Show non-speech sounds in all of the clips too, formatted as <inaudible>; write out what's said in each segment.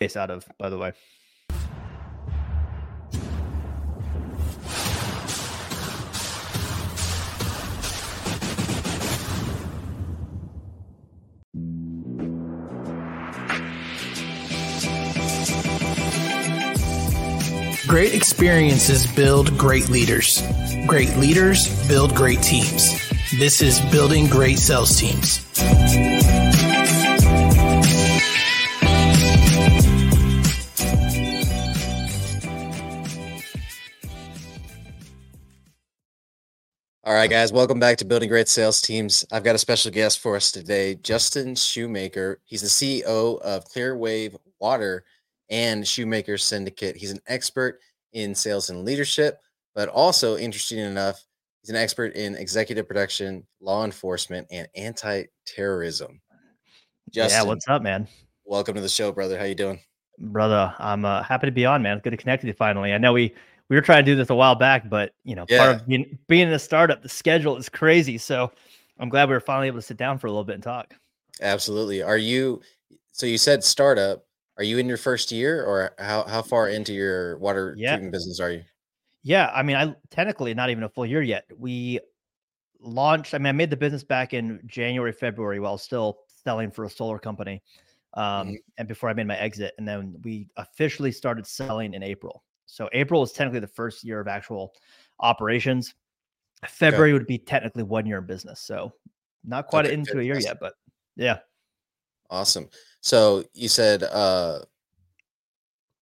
based out of, by the way. Great experiences build great leaders. Great leaders build great teams. This is Building Great Sales Teams. Right, guys, welcome back to Building Great Sales Teams. I've got a special guest for us today, Justin Shoemaker. He's the CEO of Clearwave Water and Shoemaker Syndicate. He's an expert in sales and leadership, but also, interesting enough, he's an expert in executive protection, law enforcement, and anti-terrorism. Justin, yeah, what's up, man? Welcome to the show, brother. How you doing? Brother, I'm uh, happy to be on, man. Good to connect with you finally. I know we we were trying to do this a while back, but you know, yeah. part of being being in a startup, the schedule is crazy. So I'm glad we were finally able to sit down for a little bit and talk. Absolutely. Are you so you said startup? Are you in your first year or how, how far into your water yeah. treatment business are you? Yeah, I mean, I technically not even a full year yet. We launched, I mean, I made the business back in January, February while still selling for a solar company. Um, mm-hmm. and before I made my exit, and then we officially started selling in April. So April is technically the first year of actual operations. February okay. would be technically one year in business. So not quite okay, into a year yet, but yeah. Awesome. So you said uh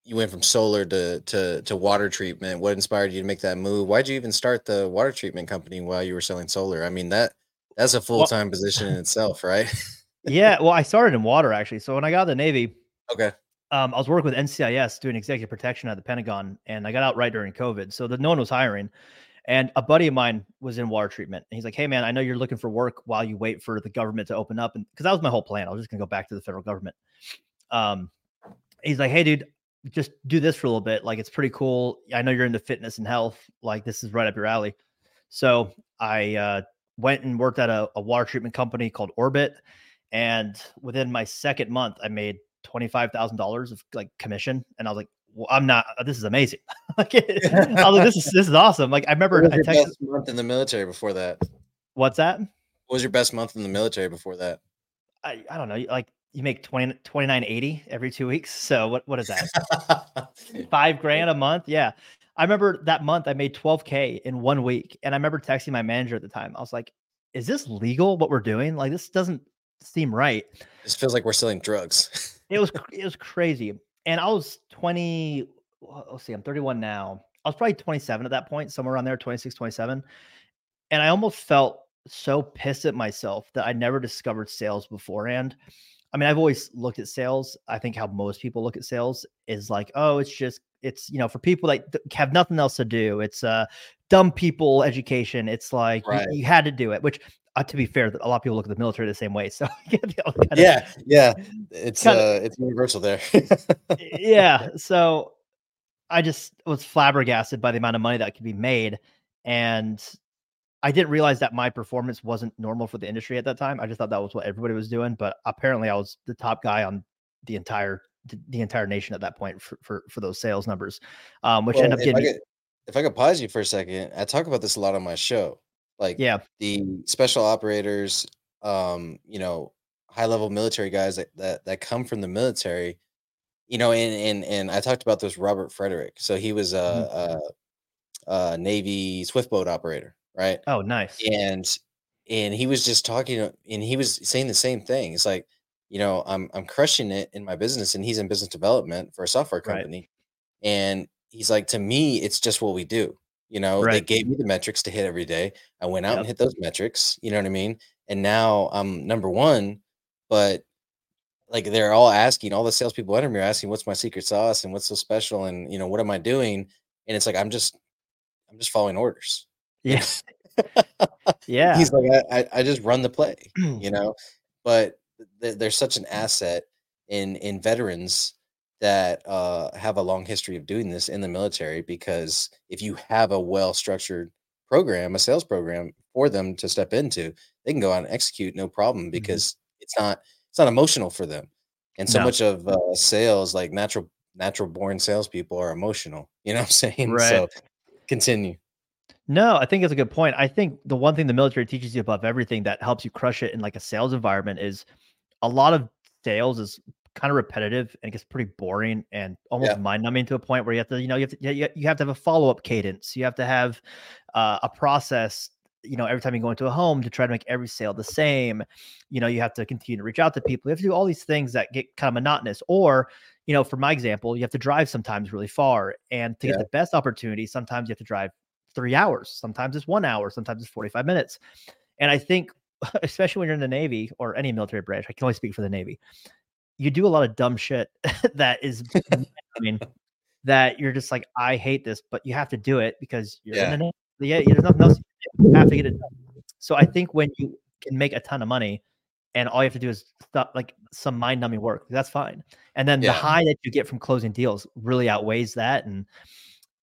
you went from solar to to to water treatment. What inspired you to make that move? Why'd you even start the water treatment company while you were selling solar? I mean that that's a full time well, position in <laughs> itself, right? <laughs> yeah. Well, I started in water actually. So when I got out of the Navy, okay, um, I was working with NCIS doing executive protection at the Pentagon, and I got out right during COVID, so that no one was hiring. And a buddy of mine was in water treatment. And he's like, Hey man, I know you're looking for work while you wait for the government to open up. And because that was my whole plan. I was just gonna go back to the federal government. Um, he's like, Hey dude, just do this for a little bit. Like it's pretty cool. I know you're into fitness and health. Like this is right up your alley. So I uh, went and worked at a, a water treatment company called Orbit. And within my second month, I made $25,000 of like commission. And I was like, well, I'm not. Uh, this is amazing. <laughs> like, <laughs> I was like, this is this is awesome. Like, I remember I texted month in the military before that. What's that? What was your best month in the military before that? I, I don't know. Like you make 20, 2980 every two weeks. So what what is that? <laughs> Five grand a month. Yeah. I remember that month I made 12k in one week, and I remember texting my manager at the time. I was like, "Is this legal? What we're doing? Like this doesn't seem right." This feels like we're selling drugs. it was <laughs> it was crazy and I was 20. Let's see, I'm 31 now. I was probably 27 at that point, somewhere around there, 26, 27. And I almost felt so pissed at myself that I never discovered sales beforehand. I mean, I've always looked at sales. I think how most people look at sales is like, oh, it's just, it's, you know, for people that have nothing else to do. It's uh dumb people education. It's like right. you, you, had to do it, which uh, to be fair, a lot of people look at the military the same way. So <laughs> yeah, yeah, it's kinda, uh, it's universal there. yeah, so I just was flabbergasted by the amount of money that could be made, and I didn't realize that my performance wasn't normal for the industry at that time. I just thought that was what everybody was doing, but apparently I was the top guy on the entire the entire nation at that point for for, for those sales numbers, um, which well, ended up getting. If I, could, if I could pause you for a second, I talk about this a lot on my show like yeah. the special operators um you know high level military guys that, that that come from the military you know and and and i talked about this robert frederick. So he was a, mm-hmm. a, a navy swift boat operator right? Oh nice. And and he was just talking and he was saying the same thing. It's like you know i'm i'm crushing it in my business and he's in business development for a software company. Right. and he's like to me it's just what we do you know, right. they gave me the metrics to hit every day. I went out yep. and hit those metrics. You know what I mean? And now I'm number one, but like they're all asking, all the salespeople under me are asking, "What's my secret sauce and what's so special?" And you know, what am I doing? And it's like I'm just, I'm just following orders. <laughs> Yeah, yeah. He's like, I, I, I just run the play, <clears throat> you know. But th- there's such an asset in in veterans that uh, have a long history of doing this in the military because if you have a well structured program, a sales program for them to step into, they can go out and execute no problem mm-hmm. because mm-hmm. it's not it's not emotional for them. And so no. much of uh, sales, like natural natural born salespeople, are emotional. You know what I'm saying? <laughs> Right. So continue. No, I think it's a good point. I think the one thing the military teaches you above everything that helps you crush it in like a sales environment is a lot of sales is kind of repetitive and it gets pretty boring and almost yeah. mind numbing to a point where you have to, you know, you have to, you have to have a follow up cadence. You have to have uh, a process you know, every time you go into a home to try to make every sale the same, you know, you have to continue to reach out to people. You have to do all these things that get kind of monotonous. Or, you know, for my example, you have to drive sometimes really far. And to yeah. get the best opportunity, sometimes you have to drive three hours. Sometimes it's one hour. Sometimes it's 45 minutes. And I think, <laughs> especially when you're in the Navy or any military branch, I can only speak for the Navy, you do a lot of dumb shit <laughs> that is, <laughs> I mean, that you're just like, I hate this, but you have to do it because you're yeah. in the Navy. Yeah, there's nothing else you have to get it done. So I think when you can make a ton of money and all you have to do is stop like some mind numbing work, that's fine. And then yeah. the high that you get from closing deals really outweighs that. And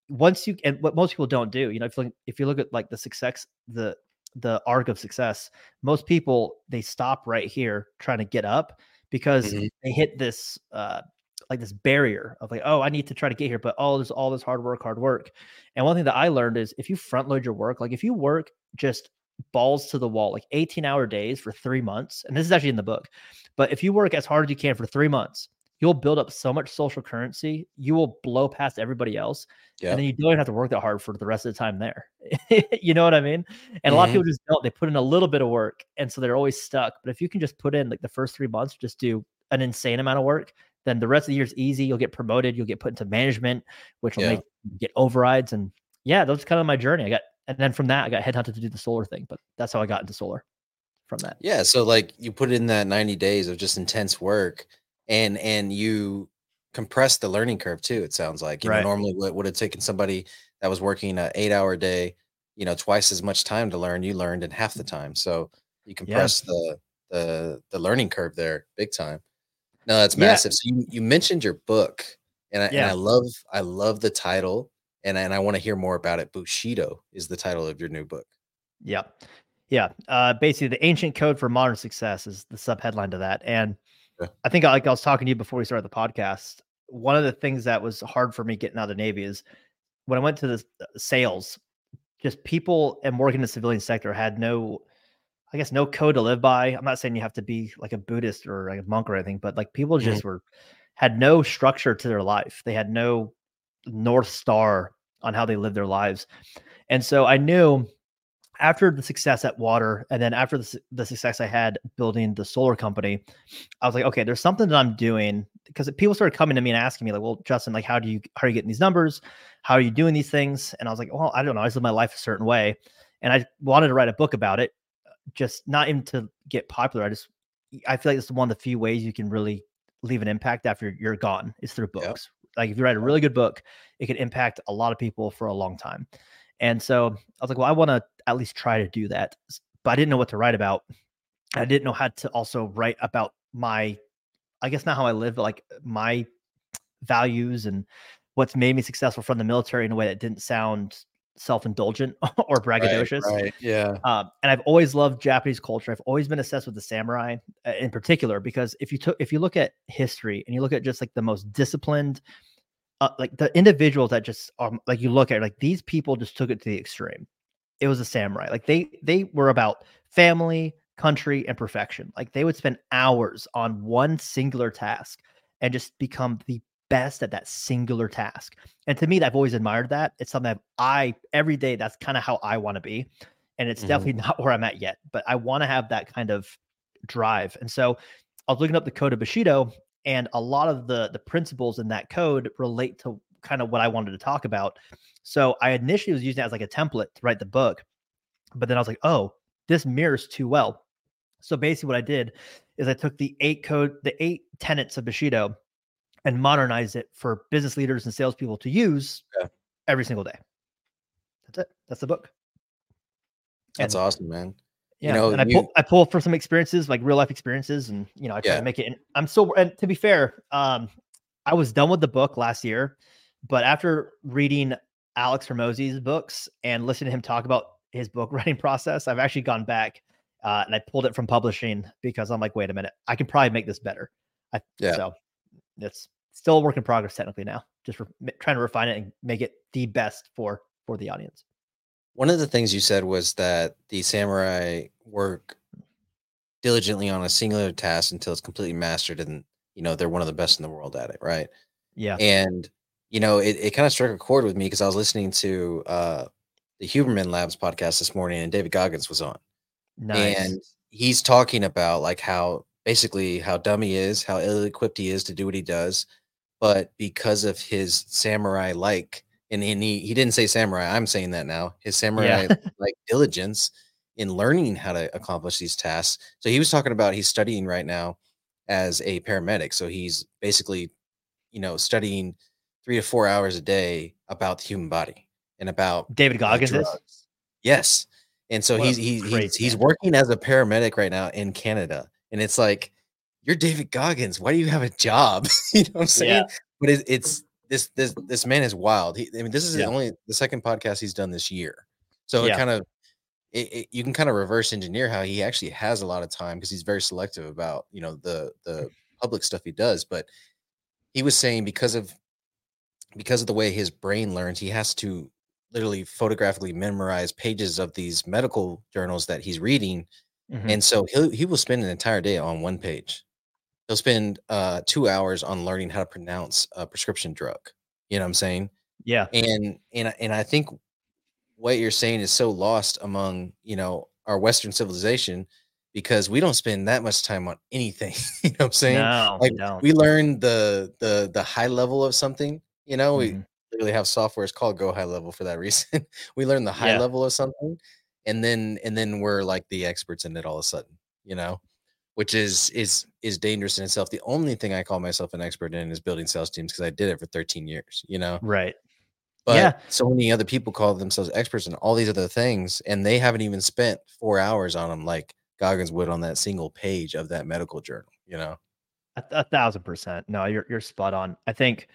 once you and what most people don't do, you know, if you look, if you look at like the success, the the arc of success, most people they stop right here trying to get up because mm-hmm. they hit this uh like this barrier of like, oh, I need to try to get here, but all this all this hard work, hard work. And one thing that I learned is if you front load your work, like if you work just balls to the wall, like 18 hour days for three months, and this is actually in the book, but if you work as hard as you can for three months, you'll build up so much social currency, you will blow past everybody else. Yep. And then you don't even have to work that hard for the rest of the time there. <laughs> you know what I mean? And mm-hmm. a lot of mm-hmm. people just don't. They put in a little bit of work. And so they're always stuck. But if you can just put in like the first three months, just do an insane amount of work, then the rest of the year is easy. You'll get promoted. You'll get put into management, which will yeah. make get overrides. And yeah, that's kind of my journey. I got, and then from that, I got headhunted to do the solar thing. But that's how I got into solar from that. Yeah. So like you put in that 90 days of just intense work and, and you compress the learning curve too. It sounds like, you right. know, normally what would have taken somebody that was working an eight hour day, you know, twice as much time to learn, you learned in half the time. So you compress yeah. the, the, the learning curve there big time. No, that's massive. Yeah. So you, you mentioned your book, and I, yeah. and I love I love the title, and and I want to hear more about it. Bushido is the title of your new book. Yeah, yeah. Uh, basically, the ancient code for modern success is the subheadline to that, and yeah. I think like I was talking to you before we started the podcast. One of the things that was hard for me getting out of the Navy is when I went to the uh, sales. Just people and working in the civilian sector had no I guess no code to live by. I'm not saying you have to be like a Buddhist or like a monk or anything, but like people just mm-hmm. were had no structure to their life. They had no north star on how they lived their lives. And so I knew after the success at water and then after the, the success I had building the solar company, I was like, okay, there's something that I'm doing because people started coming to me and asking me like, well, Justin, like, how do you, how are you getting these numbers? How are you doing these things? And I was like, well, I don't know. I just live my life a certain way. And I wanted to write a book about it just not even to get popular. I just I feel like it's one of the few ways you can really leave an impact after you're gone is through books. Yep. Like if you write a really good book, it can impact a lot of people for a long time. And so I was like, well, I want to at least try to do that. But I didn't know what to write about. I didn't know how to also write about my, I guess not how I live, but like my values and what's made me successful from the military in a way that didn't sound self-indulgent <laughs> or braggadocious. Right, right. Yeah. Um, and I've always loved Japanese culture. I've always been obsessed with the samurai uh, in particular because if you took if you look at history and you look at just like the most disciplined, uh, like the individuals that just um, like you look at like these people just took it to the extreme. It was a samurai. Like they they were about family, country, and perfection. Like they would spend hours on one singular task and just become the best at that singular task. And to me, I've always admired that. It's something that I every day, that's kind of how I want to be. And it's mm-hmm. definitely <laughs> not where I'm at yet, but I want to have that kind of drive. And so I was looking up the code of Bushido, and a lot of the the principles in that code relate to kind of what I wanted to talk about. So I initially was using it as like a template to write the book, but then I was like, oh, this mirrors too well. So basically, what I did is I took the eight code, the eight tenets of Bushido, and modernize it for business leaders and salespeople to use yeah. every single day. That's it. That's the book. That's and, awesome, man. Yeah, you know, and I pull I pull for some experiences, like real life experiences, and you know, I try yeah. to make it. And I'm so and to be fair, um, I was done with the book last year, but after reading Alex Hormozi's books and listening to him talk about his book <laughs> writing process, I've actually gone back uh, and I pulled it from publishing because I'm like, wait a minute, I can probably make this better. I, yeah. So it's still a work in progress technically now. Just re- trying to refine it and make it the best for for the audience. One of the things you said was that the samurai work diligently on a singular task until it's completely mastered and you know they're one of the best in the world at it, right? Yeah. And you know, it, it kind of struck a chord with me because I was listening to uh the Huberman Labs podcast this morning and David Goggins was on. Nice. And he's talking about like how basically how dumb he is, how ill-equipped he is to do what he does, but because of his samurai like and, and he, he didn't say samurai, I'm saying that now. His samurai yeah. <laughs> like diligence in learning how to accomplish these tasks. So he was talking about he's studying right now as a paramedic. So he's basically, you know, studying three to four hours a day about the human body and about David Goggins? Yes. And so what he's he's he's, he's working as a paramedic right now in Canada. And it's like, you're David Goggins. Why do you have a job? <laughs> you know what I'm saying? Yeah. But it, it's this this this man is wild. He, I mean, this is yeah. only the second podcast he's done this year. So yeah. it kind of it, it, you can kind of reverse engineer how he actually has a lot of time because he's very selective about you know the the public stuff he does. But he was saying because of because of the way his brain learns, he has to literally photographically memorize pages of these medical journals that he's reading. Mm-hmm. And so he he will spend an entire day on one page. He'll spend uh, two hours on learning how to pronounce a prescription drug. You know what I'm saying? Yeah. And and and I think what you're saying is so lost among you know our Western civilization because we don't spend that much time on anything. <laughs> you know what I'm saying? No, like we, we learn the the the high level of something. You know, mm-hmm. we literally have software. It's called Go High Level for that <laughs> reason. we learn the high yeah. level of something, and then and then we're like the experts in it all of a sudden. You know, which is is is dangerous in itself. The only thing I call myself an expert in is building sales teams because I did it for 13 years. You know, right? But yeah. so many other people call themselves experts in all these other things, and they haven't even spent four hours on them like Goggins would on that single page of that medical journal. You know, a, a thousand percent. No, you're you're spot on. I think,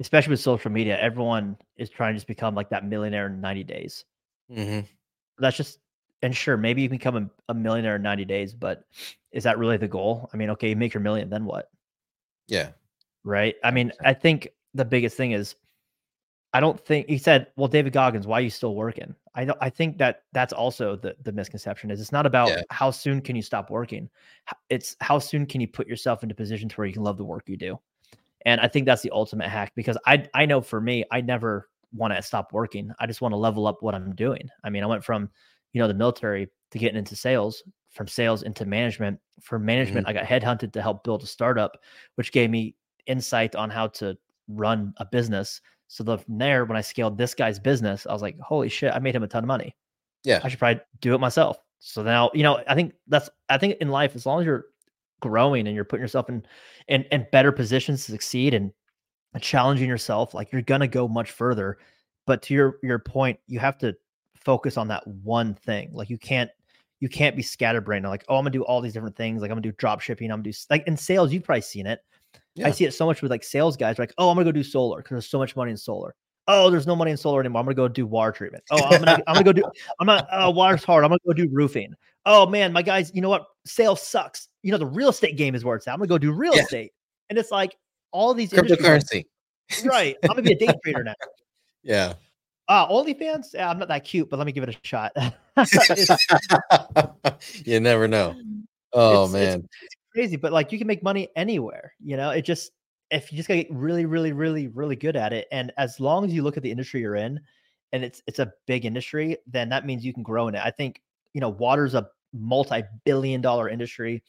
especially with social media, everyone is trying to just become like that millionaire in 90 days. Mm-hmm. That's just and sure, maybe you can become a, millionaire in 90 days, but is that really the goal? I mean, okay, you make your million, then what? Yeah. Right. I mean, I think the biggest thing is I don't think he said, "Well, David Goggins, why are you still working?" I don't. I think that that's also the the misconception is it's not about yeah. how soon can you stop working. It's how soon can you put yourself into positions where you can love the work you do. And I think that's the ultimate hack because I I know for me, I never want to stop working. I just want to level up what I'm doing. I mean, I went from you know the military to getting into sales, from sales into management. For management, mm-hmm. I got headhunted to help build a startup, which gave me insight on how to run a business so the, from there, when I scaled this guy's business, I was like, holy shit, I made him a ton of money. Yeah. I should probably do it myself. So now, you know, I think that's I think in life, as long as you're growing and you're putting yourself in in, in better positions to succeed and challenging yourself, like you're gonna go much further. But to your your point, you have to focus on that one thing. Like you can't you can't be scatterbrained. Like, oh, I'm gonna do all these different things. Like I'm gonna do drop shipping. I'm gonna do like in sales, you've probably seen it. Yeah. I see it so much with like sales guys, like, oh, I'm gonna go do solar because there's so much money in solar. Oh, there's no money in solar anymore. I'm gonna go do water treatment. Oh, I'm gonna I'm gonna go do I'm not uh, water's hard. I'm gonna go do roofing. Oh man, my guys, you know what? Sales sucks. You know the real estate game is where it's at. I'm gonna go do real yeah. estate, and it's like all these cryptocurrency. right. I'm gonna be a day trader now. <laughs> Yeah. Uh, OnlyFans? Yeah, I'm not that cute, but let me give it a shot. <laughs> you never know. Oh it's, man, it's, crazy, but like you can make money anywhere. You know, it just if you just get really, really, really, really good at it, and as long as you look at the industry you're in, and it's it's a big industry, then that means you can grow in it. I think you know, water's a multi-billion-dollar industry.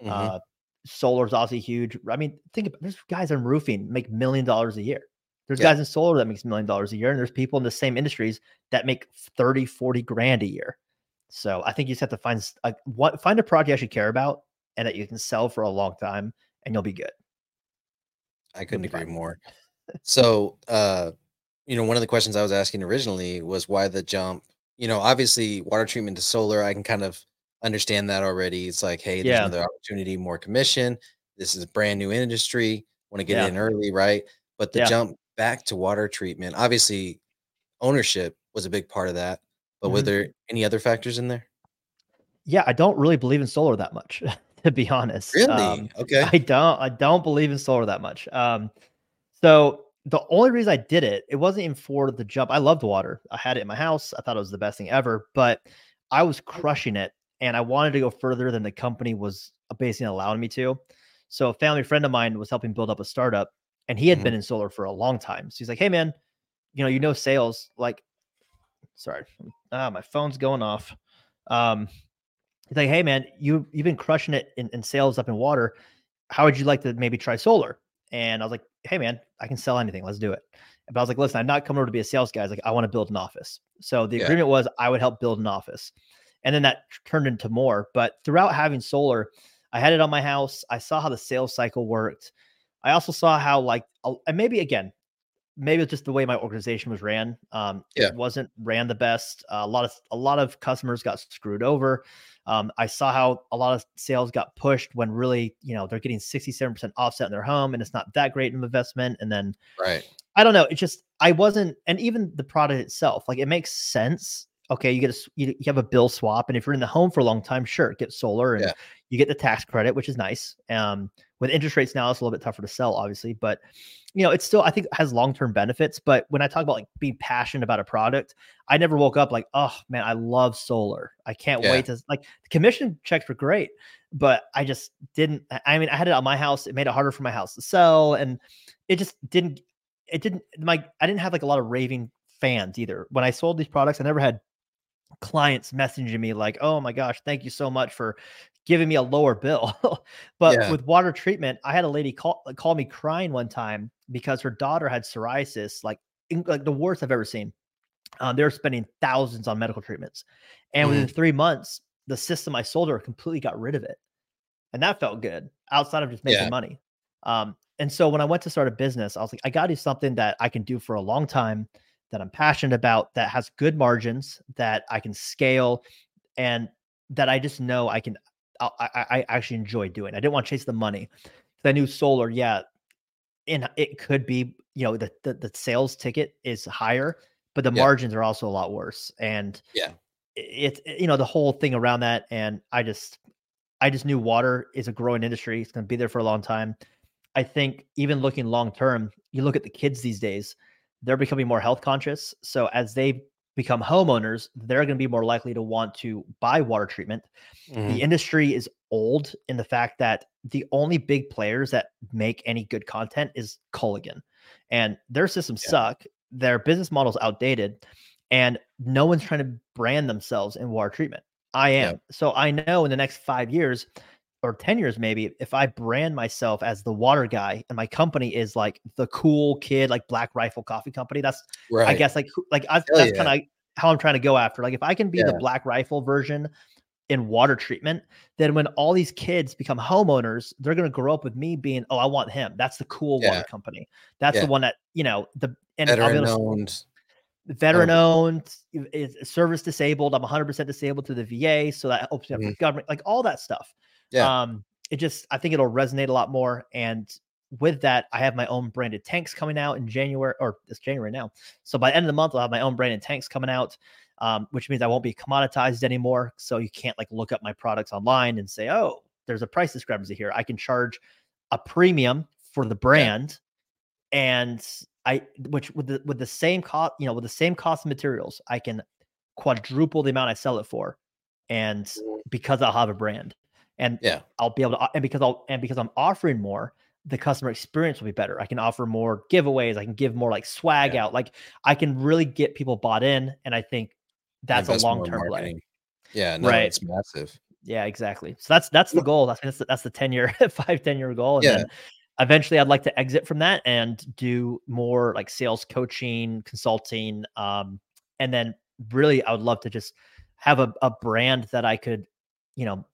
Mm-hmm. Uh, solar's obviously huge. I mean, think about there's guys in roofing make million dollars a year. There's yeah. guys in solar that makes a million dollars a year, and there's people in the same industries that make 30, 40 grand a year. So I think you just have to find a, what find a product you actually care about and that you can sell for a long time and you'll be good. I couldn't agree fine. more. <laughs> So, uh, you know, one of the questions I was asking originally was why the jump. You know, obviously, water treatment to solar, I can kind of understand that already. It's like, hey, there's yeah. another opportunity, more commission. This is a brand new industry. Want to get yeah. in early, right? But the yeah. jump back to water treatment, obviously, ownership was a big part of that. But mm-hmm. were there any other factors in there? Yeah, I don't really believe in solar that much. <laughs> to be honest. Really? Um, okay. I don't I don't believe in solar that much. Um, so the only reason I did it, it wasn't even for the jump. I loved water. I had it in my house. I thought it was the best thing ever, but I was crushing it and I wanted to go further than the company was basically allowing me to. So a family friend of mine was helping build up a startup and he had Mhm. been in solar for a long time. So he's like, Hey man, you know, you know sales, like sorry, ah, my phone's going off. Um he's like, Hey man, you you've been crushing it in, in sales up in water. How would you like to maybe try solar? And I was like, Hey man, I can sell anything. Let's do it. But I was like, listen, I'm not coming over to be a sales guy. I was like, I want to build an office. So the Yeah. agreement was I would help build an office. And then that turned into more. But throughout having solar, I had it on my house. I saw how the sales cycle worked. I also saw how, like, and maybe again, maybe it's just the way my organization was ran. Um, Yeah. it wasn't ran the best. Uh, a lot of a lot of customers got screwed over. Um, I saw how a lot of sales got pushed when really, you know, they're getting 67% offset in their home and it's not that great of an investment. And then Right. I don't know. It just I wasn't, and even the product itself, like it makes sense. Okay, you get a you, you have a bill swap, and if you're in the home for a long time, sure, get solar, and Yeah. you get the tax credit, which is nice. Um, with interest rates now, it's a little bit tougher to sell, obviously, but you know, it still I think has long term benefits. But when I talk about like being passionate about a product, I never woke up like, oh man, I love solar. I can't Yeah. wait to like the commission checks were great, but I just didn't. I- I mean, I had it on my house. It made it harder for my house to sell, and it just didn't it didn't my I didn't have like a lot of raving fans either. When I sold these products, I never had clients messaging me like, "Oh my gosh, thank you so much for giving me a lower bill." <laughs> but Yeah. with water treatment, I had a lady call call me crying one time because her daughter had psoriasis, like in, like the worst I've ever seen. Um, they were spending thousands on medical treatments, and within three months, the system I sold her completely got rid of it, and that felt good outside of just making Yeah. money. Um, and so when I went to start a business, I was like, I got to do something that I can do for a long time, that I'm passionate about, that has good margins, that I can scale, and that I just know I can. I, I, I actually enjoy doing. I didn't want to chase the money. I knew solar, yeah, and it could be, you know, the the, the sales ticket is higher, but the Yeah. margins are also a lot worse. And Yeah. it's it, you know the whole thing around that and i just i just knew water is a growing industry it's going to be there for a long time i think even looking long term you look at the kids these days they're becoming more health conscious so as they become homeowners they're going to be more likely to want to buy water treatment Mhm. the industry is old in the fact that the only big players that make any good content is Culligan, and their systems Yeah. suck. Their business model's outdated, and no one's trying to brand themselves in water treatment. I Yeah. am. So I know in the next five years or 10 years, maybe, if I brand myself as the water guy and my company is like the cool kid, like Black Rifle Coffee Company, that's Right. I guess like like I, that's yeah. kind of how I'm trying to go after. Like if I can be the Black Rifle version in water treatment, then when all these kids become homeowners, they're going to grow up with me being, oh, I want him. That's the cool Yeah. water company. That's Yeah. the one that you know the and Veteran to- owned. veteran owned, is service disabled. I'm 100% disabled through the VA, so that opens up for government, like all that stuff. Yeah. Um, it just I think it'll resonate a lot more. And with that, I have my own branded tanks coming out in January, or it's January now. So by the end of the month, I'll have my own branded tanks coming out. Um, which means I won't be commoditized anymore. So you can't like look up my products online and say, oh, there's a price discrepancy here. I can charge a premium for the brand and I which with the with the same cost, you know, with the same cost of materials, I can quadruple the amount I sell it for. And Mhm. because I'll have a brand and Yeah. I'll be able to and because I'll and because I'm offering more, the customer experience will be better. I can offer more giveaways, I can give more like swag Yeah. out. Like I can really get people bought in. And I think that's a Invest in long-term play. Yeah. No, Right. it's massive. Yeah, exactly. So that's that's the goal. That's that's the, that's the 10 year, <laughs> five, 10 year goal. And Yeah. then eventually I'd like to exit from that and do more like sales coaching, consulting. Um, and then really I would love to just have a, a brand that I could, you know,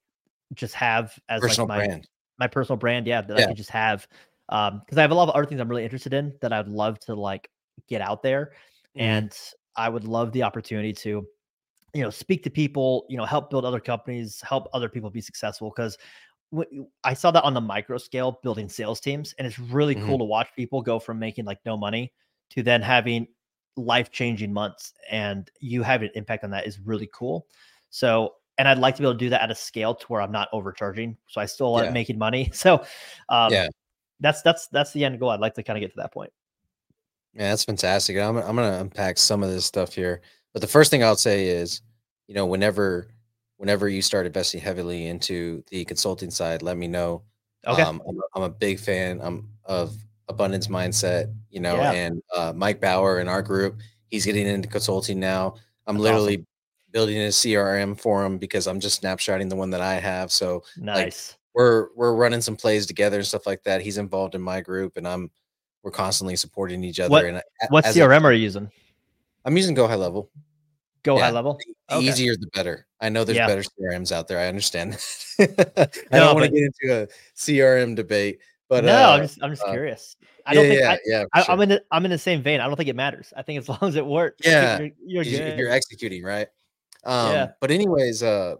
just have as Personal like my brand. my personal brand. Yeah, that I could just have. Um, because I have a lot of other things I'm really interested in that I'd love to like get out there. Mhm. And I would love the opportunity to, you know, speak to people, you know, help build other companies, help other people be successful. Because I saw that on the micro scale, building sales teams, and it's really Mhm. cool to watch people go from making like no money to then having life changing months, and you have an impact on that is really cool. So and I'd like to be able to do that at a scale to where I'm not overcharging, so I still Yeah. am making money. <laughs> So, um, Yeah. that's that's that's the end goal. I'd like to kind of get to that point. Yeah, that's fantastic. I'm I'm gonna unpack some of this stuff here. But the first thing I'll say is, you know, whenever whenever you start investing heavily into the consulting side, let me know. Okay. Um, I'm, a- I'm a big fan um, of abundance mindset, you know, Yeah. and uh, Mike Bauer in our group, he's getting into consulting now. I'm That's literally building a CRM for him because I'm just snapshotting the one that I have. So nice. we're we're running some plays together and stuff like that. He's involved in my group, and I'm we're constantly supporting each other. What- and a- what as a CRM are you using? I'm using Go High Level. Go high level. The Okay. easier the better. I know there's Yeah. better CRMs out there. I understand. that. <laughs> I No, don't want to get into a CRM debate, but no, uh, I'm just I'm just uh, curious. I don't think yeah, I, yeah, I, sure. I'm in the, I'm in the same vein. I don't think it matters. I think as long as it works, <laughs> Yeah, you're, you're if you- good. you're executing right. Um, Yeah. But anyways, uh,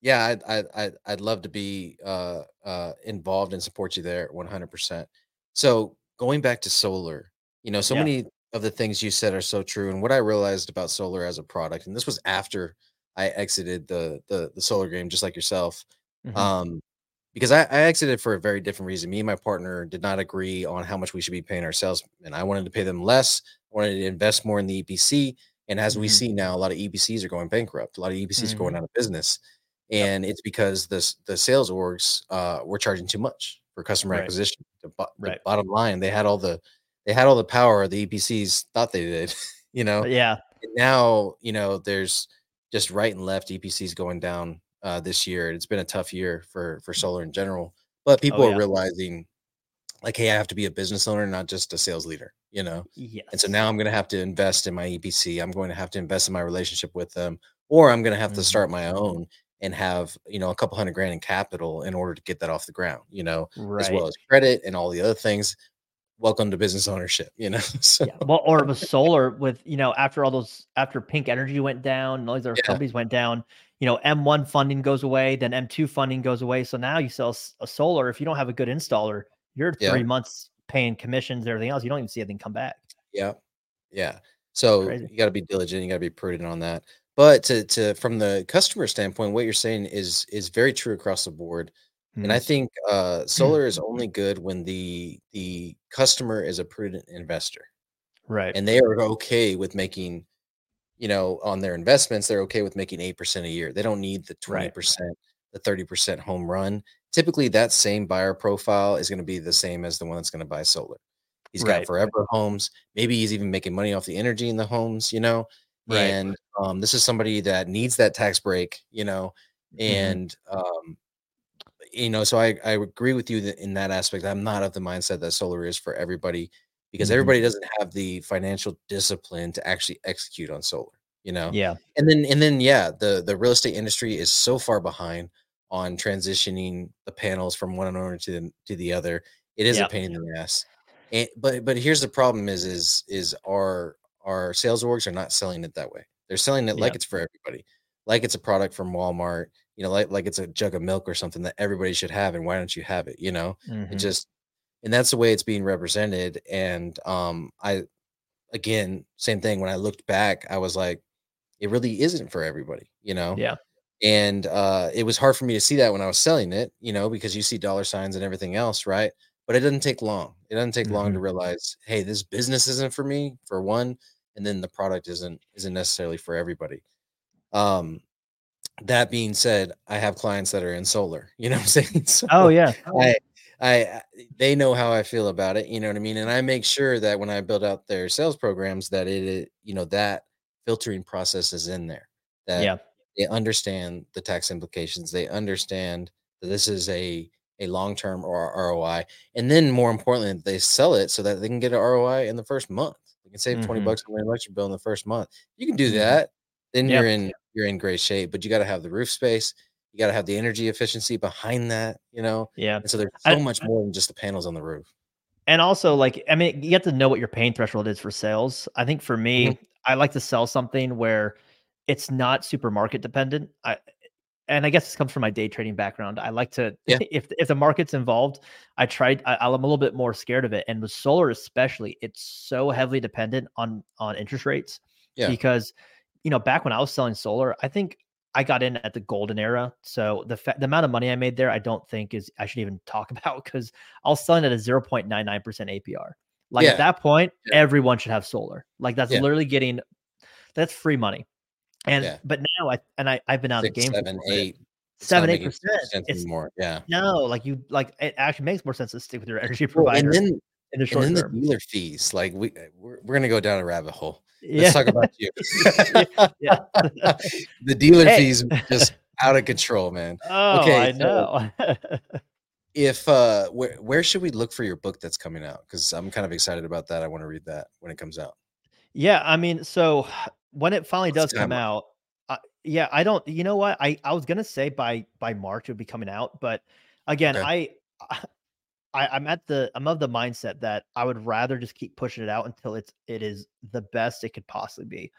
yeah, I'd, I'd I'd I'd love to be uh uh involved and support you there 100. percent So going back to solar, you know, so Yeah. many of the things you said are so true. And what I realized about solar as a product, and this was after I exited the the the solar game, just like yourself, Mhm. um, because I, I exited for a very different reason. Me and my partner did not agree on how much we should be paying our salesmen. I wanted to pay them less. I wanted to invest more in the EPC. And as we Mhm. see now, a lot of EPCs are going bankrupt. A lot of EPCs are going Mhm. out of business, and it's because the the sales orgs uh, were charging too much for customer Right. acquisition. The, bo- the bottom line, they had all the they had all the power the EPCs thought they did. <laughs> you know, yeah, and now you know there's just right and left EPCs going down uh, this year. It's been a tough year for for solar in general, but people Oh, are realizing like, hey, I have to be a business owner, not just a sales leader. You know, yes. and so now I'm going to have to invest in my EPC. I'm going to have to invest in my relationship with them, or I'm going to have to Mhm. start my own and have you know a couple hundred grand in capital in order to get that off the ground. You know, right. as well as credit and all the other things. Welcome to business ownership. You know, <laughs> so yeah. Well, or with solar, with you know, after all those, after Pink Energy went down, and all these other Yeah. companies went down, you know, M1 funding goes away, then M2 funding goes away. So now you sell a solar. If you don't have a good installer, you're Yeah. three months paying commissions, everything else. You don't even see anything come back. Yeah. Yeah. So Crazy. you got to be diligent, you got to be prudent on that. But to to from the customer standpoint, what you're saying is is very true across the board. And I Mhm. think uh <clears throat> solar is only good when the the customer is a prudent investor right. and they are okay with making you know on their investments they're okay with making 8% a year. They don't need the 20%, Right. the 30% home run. Typically that same buyer profile is going to be the same as the one that's going to buy solar. He's got forever homes. Maybe he's even making money off the energy in the homes, you know. Right. And um, this is somebody that needs that tax break, you know. Mhm. And um, you know, so I I agree with you that in that aspect. I'm not of the mindset that solar is for everybody because Mhm. everybody doesn't have the financial discipline to actually execute on solar, you know. yeah. And then and then yeah, the the real estate industry is so far behind on transitioning the panels from one owner to the, to the other. It is Yeah. a pain in the ass. And, but but here's the problem is is is our our sales orgs are not selling it that way. They're selling it like it's for everybody. Like it's a product from Walmart, you know, like like it's a jug of milk or something that everybody should have and why don't you have it, you know? It Mhm. just and that's the way it's being represented and um I again, same thing when I looked back, I was like it really isn't for everybody, you know? Yeah. And uh, it was hard for me to see that when I was selling it, you know, because you see dollar signs and everything else, right? But it doesn't take long. It doesn't take long to realize, hey, this business isn't for me, for one, and then the product isn't isn't necessarily for everybody. Um, that being said, I have clients that are in solar. <laughs> You know what I'm saying? So Oh yeah. I, I, they know how I feel about it. You know what I mean? And I make sure that when I build out their sales programs, that it, you know, that filtering process is in there. That Yeah. They understand the tax implications. They understand that this is a a long term or ROI, and then more importantly, they sell it so that they can get an ROI in the first month. They can save twenty Mhm. bucks on their electric bill in the first month. You can do Mhm. that, then Yeah. you're in you're in great shape. But you got to have the roof space. You got to have the energy efficiency behind that. You know, Yeah. and so there's I- so much more than just the panels on the roof. And also, like, I mean, you have to know what your pain threshold is for sales. I think for me, Mm-hmm. I like to sell something where it's not super market dependent. I, eh, and I guess this comes from my day trading background. I like to, Yeah. <laughs> if if the market's involved, I tried. I, I'm a little bit more scared of it. And with solar, especially, it's so heavily dependent on on interest rates. Yeah. Because, you know, back when I was selling solar, I think I got in at the golden era. So the fa- the amount of money I made there, I don't think is I should even talk <laughs> about because I was selling at a 0.99% APR. Like Yeah. at that point, Yeah. everyone should have solar. Like that's literally getting that's free money. And Yeah. but now I and I I've been out of the game seven, eight. seven, eight percent. It's more Yeah. no, like you like it actually makes more sense to stick with your energy <laughs> Well, provider and then in the and short then the dealer fees. Like we uh, we're, we're gonna go down a rabbit hole. Let's talk about you. <laughs> yeah. <laughs> the dealer Hey. fees just out of control, man. oh, Okay, I so- know. If uh where where should we look for your book that's coming out? Because I'm kind of excited about that. I want to read that when it comes out. Yeah, I mean, so when it finally does come out, uh, yeah, I don't. You know what? I I was gonna say by by March it would be coming out, but again, Okay. I, I I'm at the I'm of the mindset that I would rather just keep pushing it out until it's it is the best it could possibly be.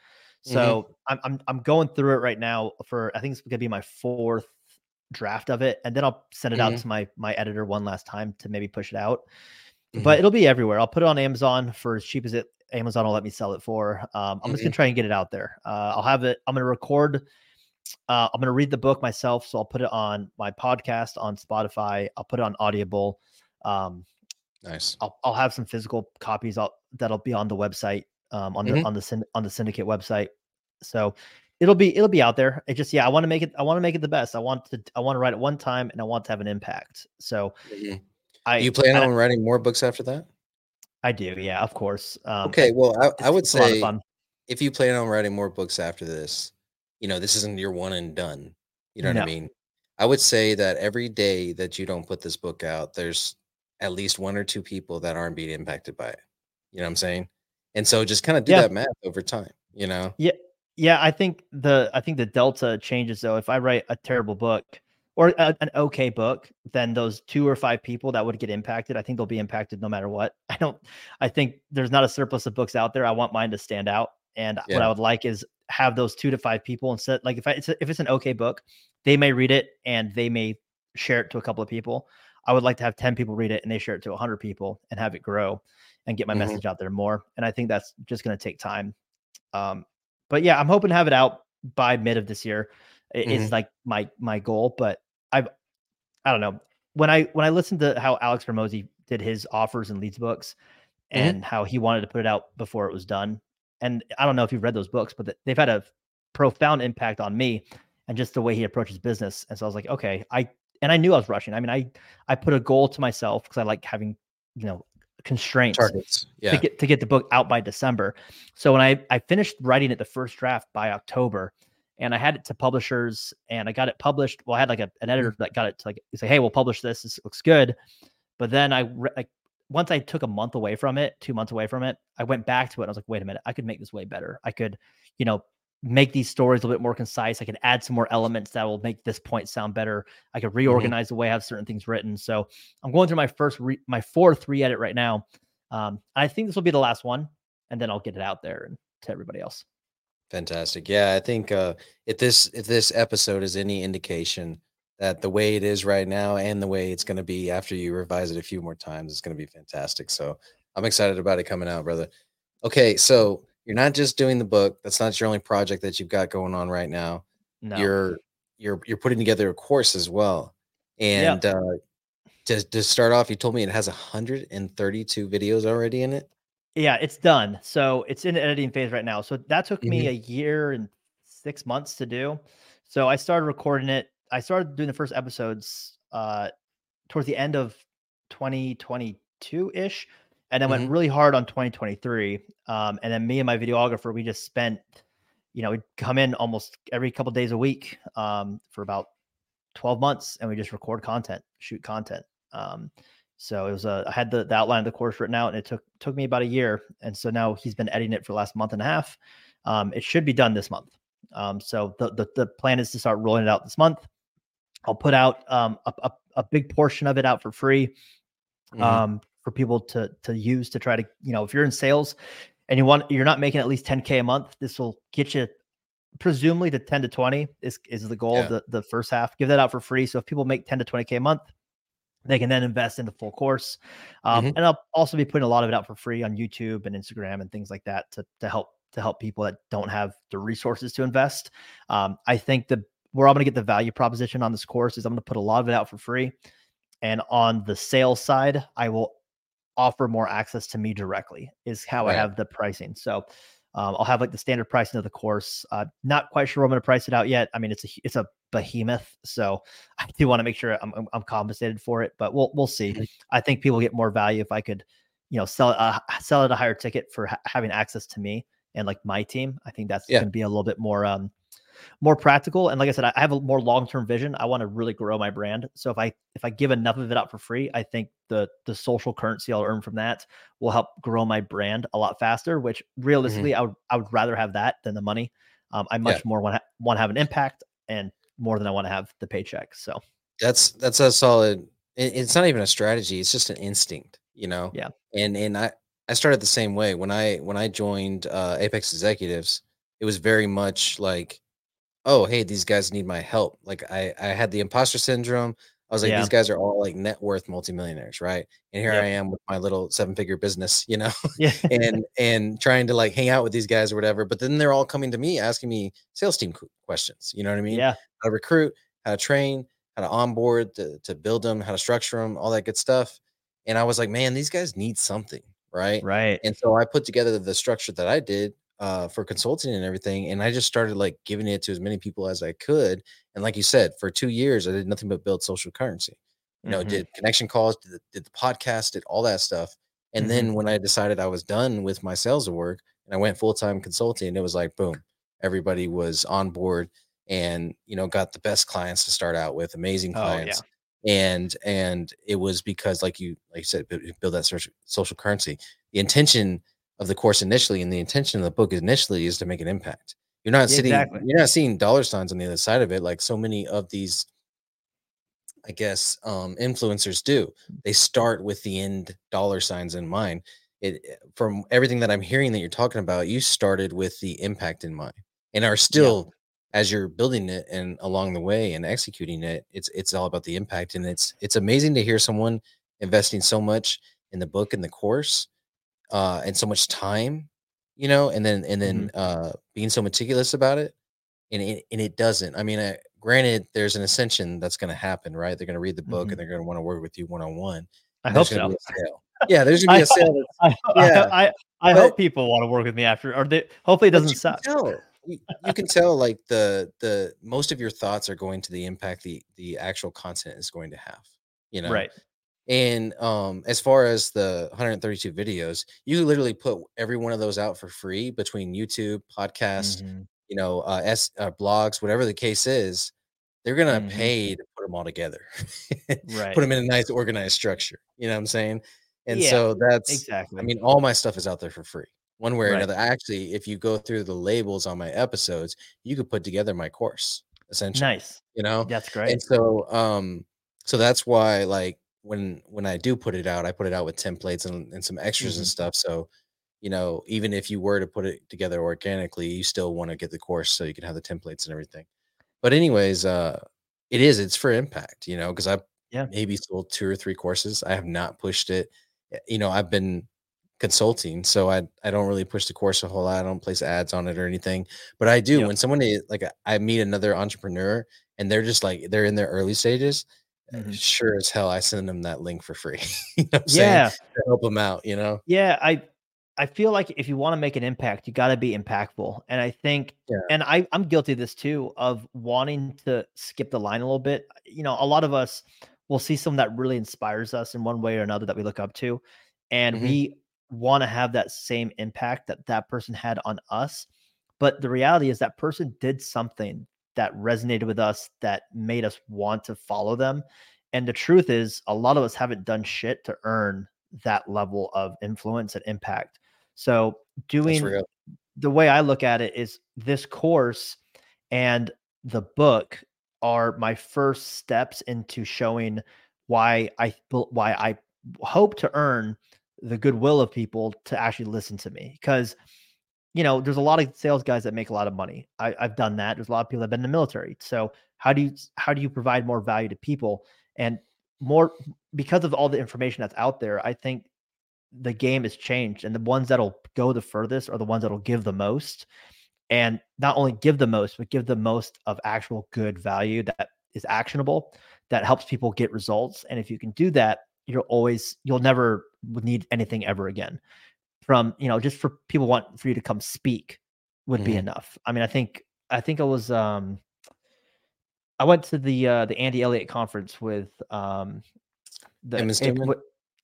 Mhm. So I'm I'm I'm going through it right now for I think it's gonna be my fourth draft of it, and then I'll send it out Mhm. to my my editor one last time to maybe push it out Mm-hmm. but it'll be everywhere. I'll put it on Amazon for as cheap as it Amazon will let me sell it for. Um, I'm just Mm-hmm. gonna try and get it out there. Uh, I'll have it. I'm gonna record. Uh, I'm gonna read the book myself, so I'll put it on my podcast on Spotify. I'll put it on Audible. Um, nice. I'll I'll have some physical copies. I'll, that'll be on the website um, on the Mhm. on the on the syndicate website. So it'll be it'll be out there. It just yeah, I want to make it. I want to make it the best. I want to I want to write it one time, and I want to have an impact. So Mhm. I you plan I- on writing more books after that? I do. Yeah, of course. Um, Okay. Well, I, I would it's a lot of say if you plan on writing more books after this, you know, this isn't your one and done. You know what I mean? I would say that every day that you don't put this book out, there's at least one or two people that aren't being impacted by it. You know what I'm saying? And so just kind of do Yeah. that math over time, you know? Yeah, yeah. I think the I think the delta changes though. If I write a terrible book or a, an okay book, then those two or five people that would get impacted, I think they'll be impacted no matter what. <laughs> I don't. I think there's not a surplus of books out there. I want mine to stand out, and what I would like is have those two to five people instead. Like if I, it's a, if it's an okay book, they may read it and they may share it to a couple of people. I would like to have ten people read it and they share it to hundred people and have it grow and get my Mhm. message out there more. And I think that's just going to take time. Um, but yeah, I'm hoping to have it out by mid of this year. i- Is like my my goal. But I've I don't know when I when I listened to how Alex Hormozi did his offers and leads books, Mhm. and how he wanted to put it out before it was done. And I don't know if you've read those books, but they've had a profound impact on me and just the way he approaches business. And so I was like, okay, I and I knew I was rushing. I mean, I I put a goal to myself because I like having you know constraints Targets. Yeah. to get to get the book out by December. So when I I finished writing it the first draft by October, and I had it to publishers, and I got it published. Well, I had like a, an editor that got it to like say, hey, we'll publish this. This looks good. But then I like once I took a month away from it, two months away from it, I went back to it. And I was like, wait a minute, I could make this way better. I could, you know, make these stories a little bit more concise. I could add some more elements that will make this point sound better. I could reorganize the way I have certain things written. So I'm going through my first, re- my fourth re-edit right now. Um, I think this will be the last one, and then I'll get it out there and to everybody else. Fantastic. Yeah, I think uh if this if this episode is any indication that the way it is right now and the way it's going to be after you revise it a few more times is going to be fantastic. So I'm excited about it coming out, brother. Okay, so you're not just doing the book. That's not your only project that you've got going on right now. No, You're you're you're putting together a course as well. Yeah. And uh to, to start off, you told me it has 132 videos already in it. Yeah, it's done. So it's in the editing phase right now. So that took me a year and six months to do. So I started recording it. I started doing the first episodes uh towards the end of 2022 ish, and then Mhm. went really hard on 2023. Um, and then me and my videographer, we just spent, you know, we'd come in almost every couple days a week um, for about 12 months, and we just record content, shoot content. Um, so it was a, I had the, the outline of the course written out, and it took took me about a year. And so now he's been editing it for the last month and a half. Um, it should be done this month. Um, so the, the the plan is to start rolling it out this month. I'll put out um, a, a, a big portion of it out for free Mhm. um, for people to to use to try to you know if you're in sales and you want you're not making at least 10k a month this will get you presumably to 10 to 20 is is the goal Yeah. of the, the first half give that out for free so if people make 10 to 20k a month they can then invest in the full course um, Mhm. and i'll also be putting a lot of it out for free on youtube and instagram and things like that to, to help to help people that don't have the resources to invest um, i think the where I'm going to get the value proposition on this course is I'm going to put a lot of it out for free. And on the sales side, I will offer more access to me directly, is how right. I have the pricing. So um, I'll have like the standard pricing of the course. Uh, not quite sure I'm going to price it out yet. I mean, it's a it's a behemoth, so <laughs> I do want to make sure I'm, I'm, I'm compensated for it. But we'll we'll see. I think people get more value if I could, you know, sell uh, sell it a higher ticket for ha- having access to me and like my team. I think that's yeah. going to be a little bit more um more practical. And like I said, I have a more long term vision. I want to really grow my brand. So if I if I give enough of it out for free, I think the the social currency I'll earn from that will help grow my brand a lot faster. Which mm-hmm. realistically, mm-hmm. I would I would rather have that than the money. Um, I much yeah. more want to want to have an impact and more than I want to have the paycheck. So that's that's a solid. It's not even a strategy. It's just an instinct, you know. Yeah. And and I I started the same way when I when I joined uh, Apex Executives. It was very much like oh, hey, these guys need my help. Like I, I had the imposter syndrome. I was like, yeah. these guys are all like net worth multimillionaires, right? And here I am with my little seven figure business, you know, <laughs> yeah. <laughs> and and trying to like hang out with these guys or whatever. But then they're all coming to me asking me sales team questions. You know what I mean? Yeah. How to recruit, how to train, how to onboard, to, to build them, how to structure them, all that good stuff. And I was like, man, these guys need something, right? Right. And so I put together the structure that I did uh, for consulting and everything. And I just started like giving it to as many people as I could. And like you said, for two years, I did nothing but build social currency. You know, mm-hmm. did connection calls, did the, did the podcast, did all that stuff. And mm-hmm. then when I decided I was done with my sales work and I went full time consulting, it was like, boom, everybody was on board and, you know, got the best clients to start out with, amazing clients. Oh, yeah and and it was because like you like you said build that social, social currency the intention of the course initially, and the intention of the book initially is to make an impact. You're not sitting, exactly. you're not seeing dollar signs on the other side of it, like so many of these, I guess, um, influencers do. They start with the end dollar signs in mind. It from everything that I'm hearing that you're talking about, you started with the impact in mind, and are still yeah. as you're building it and along the way and executing it. It's it's all about the impact, and it's it's amazing to hear someone investing so much in the book and the course uh, and so much time, you know, and then and then mm-hmm. uh, being so meticulous about it, and it and it doesn't. I mean, uh, granted, there's an ascension that's going to happen, right? They're going to read the book mm-hmm. and they're going to want to work with you one on one. I hope so. Yeah, there's gonna be a sale. <laughs> I, yeah, I, I, I hope people want to work with me after, or they hopefully it doesn't suck. You, you can tell like the the most of your thoughts are going to the impact the the actual content is going to have. You know, right? And um, as far as the 132 videos, you literally put every one of those out for free between YouTube, podcast, mm-hmm. you know, uh, S uh, blogs, whatever the case is. They're gonna mm-hmm. pay to put them all together, <laughs> right? Put them in a nice organized structure. You know what I'm saying? And yeah, so that's exactly. I mean, all my stuff is out there for free, one way or right. another. Actually, if you go through the labels on my episodes, you could put together my course essentially. Nice. You know, that's great. And so, um, so that's why like when when I do put it out, I put it out with templates and, and some extras mm-hmm. and stuff. So, you know, even if you were to put it together organically, you still want to get the course so you can have the templates and everything. But anyways, uh it is it's for impact, you know, because I yeah maybe sold two or three courses. I have not pushed it. Eh, you know, I've been consulting, so I I don't really push the course a whole lot. I don't place ads on it or anything. But I do yep. when someone is, like I meet another entrepreneur and they're just like they're in their early stages mm-hmm. sure as hell I send them that link for free. <laughs> you know yeah, to help them out. You know. Yeah, I I feel like if you want to make an impact, you got to be impactful. And I think, yeah. and I I'm guilty of this too of wanting to skip the line a little bit. You know, a lot of us will see someone that really inspires us in one way or another that we look up to, and mm-hmm. we want to have that same impact that that person had on us. But the reality is that person did something that resonated with us that made us want to follow them. And the truth is, a lot of us haven't done shit to earn that level of influence and impact. So, doing the way I look at it is this course and the book are my first steps into showing why I why I hope to earn the goodwill of people to actually listen to me because you know, there's a lot of sales guys that make a lot of money. I, have done that. There's a lot of people that have been in the military. So how do you how do you provide more value to people and more because of all the information that's out there? I think the game has changed, and the ones that'll go the furthest are the ones that'll give the most. and not only give the most, but give the most of actual good value that is actionable, that helps people get results. And if you can do that, you'll always, you'll never need anything ever again. From, you know, just for people want for you to come speak would mm-hmm. be enough. I mean, I think, I think it was, um, I went to the uh the Andy Elliott conference with um the him and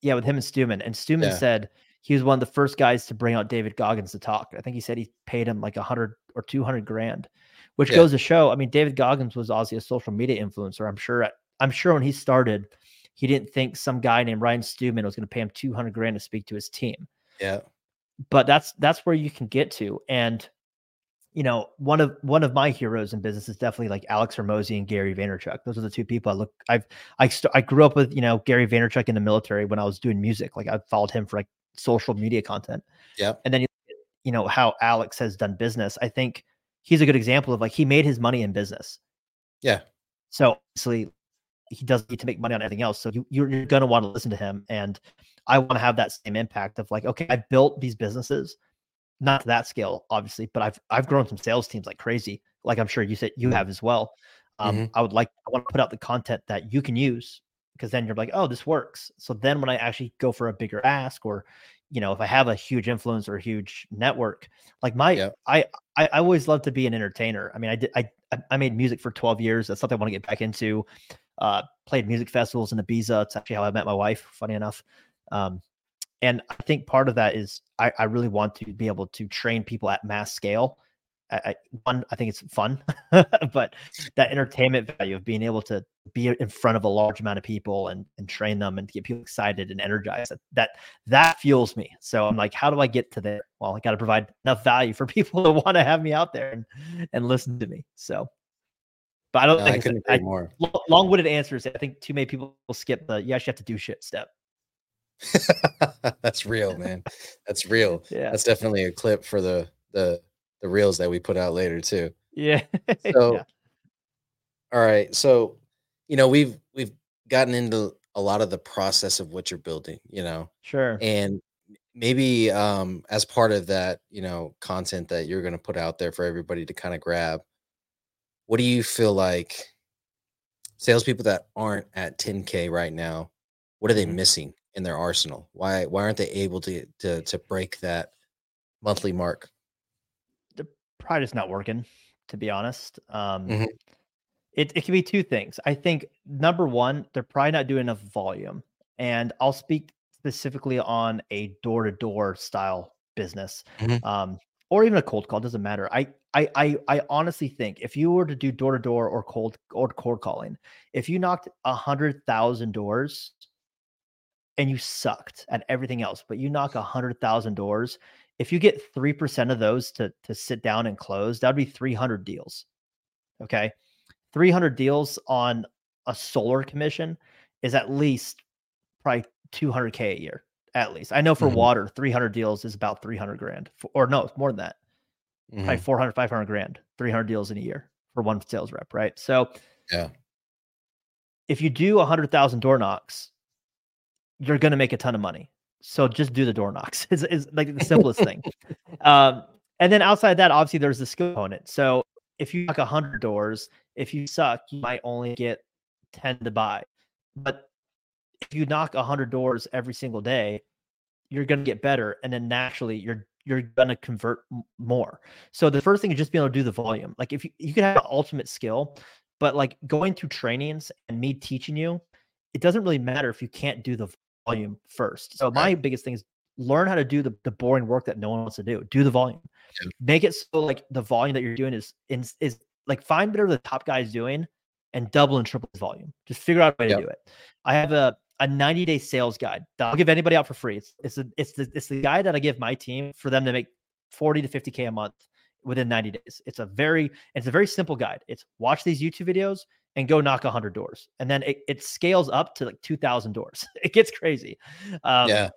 yeah, with him and Stewman. And Stewman yeah. said he was one of the first guys to bring out David Goggins to talk. I think he said he paid him like a hundred or two hundred grand, which yeah. goes to show. I mean, David Goggins was obviously a social media influencer. I'm sure. I'm sure when he started, he didn't think some guy named Ryan Stewman was going to pay him two hundred grand to speak to his team. Yeah. But that's that's where you can get to, and you know, one of one of my heroes in business is definitely like Alex Hormozi and Gary Vaynerchuk. Those are the two people I look. I've I st- I grew up with you know Gary Vaynerchuk in the military when I was doing music. Like I followed him for like social media content. Yeah, and then you, you know how Alex has done business. I think he's a good example of like he made his money in business. Yeah. So obviously he doesn't need to make money on anything else. So you, you're, you're going to want to listen to him. And I want to have that same impact of like, okay, I built these businesses not to that scale, obviously, but I've I've grown some sales teams like crazy. Like I'm sure you said you have as well. Um, mm-hmm. I would like I want to put out the content that you can use because then you're like, oh, this works. So then when I actually go for a bigger ask, or you know, if I have a huge influence or a huge network, like my yeah. I, I I always love to be an entertainer. I mean, I did I I made music for 12 years. That's something I want to get back into. Uh, played music festivals in Ibiza. It's actually how I met my wife. Funny enough. Um, and I think part of that is I, I really want to be able to train people at mass scale. I, I, one, I think it's fun, <laughs> but that entertainment value of being able to be in front of a large amount of people and, and train them and get people excited and energized that that fuels me. So I'm like, how do I get to there? Well, I got to provide enough value for <laughs> people to want to have me out there and, and listen to me. So, but I don't no, think I couldn't more. Long-winded answers. I think too many people will skip the you actually have to do shit step. <laughs> That's real, <laughs> man. That's real. Yeah. That's definitely a clip for the the the reels that we put out later too. Yeah. <laughs> So yeah. all right. So, you know, we've we've gotten into a lot of the process of what you're building, you know. Sure. And maybe um as part of that, you know, content that you're gonna put out there for everybody to kind of grab, what do you feel like salespeople that aren't at 10k right now, what are they mm-hmm. missing in their arsenal? Why why aren't they able to to to break that monthly mark? The pride is not working, to be honest. Um, mm-hmm. it it can be two things. I think number one, they're probably not doing enough volume, and I'll speak specifically on a door to door style business. Mm-hmm. Um, or even a cold call doesn't matter. I I I I honestly think if you were to do door to door or cold or cold calling, if you knocked a hundred thousand doors and you sucked at everything else, but you knock a <sighs> hundred thousand doors. If you get three percent of those to to sit down and close, that'd be three hundred deals. Okay, three hundred deals on a solar commission is at least probably two hundred k a year. At least I know for mm-hmm. water, three hundred deals is about three hundred grand, or no, it's more than that. Mm-hmm. Probably 400, 500 grand, three hundred deals in a year for one sales rep, right? So, yeah, if you do a hundred thousand door knocks you're going to make a ton of money. So just do the door knocks. <laughs> Is is like the simplest thing. <laughs> Um, and then outside that, obviously there's the skill component. So if you knock a hundred doors, if you suck, you might only get ten to buy. But if you knock a hundred doors every single day, you're going to get better, and then naturally you're you're going to convert more. So the first thing is just being able to do the volume. Like if you you can have an ultimate skill, but like going through trainings and me teaching you, it doesn't really matter if you can't do the volume first. So my biggest thing is learn how to do the, the boring work that no one wants to do. Do the volume. Yeah. Make it so like the volume that you're doing is is, is like find whatever the top guy is doing and double and triple his volume. Just figure out a way yep. to do it. I have a a 90 day sales guide that I'll give anybody out for free. It's it's a, it's the it's the guide that I give my team for them to make 40 to 50k a month within 90 days. It's a very it's a very simple guide. It's watch these YouTube videos and go knock 100 doors and then it, it scales up to like 2000 doors <laughs> it gets crazy um, yeah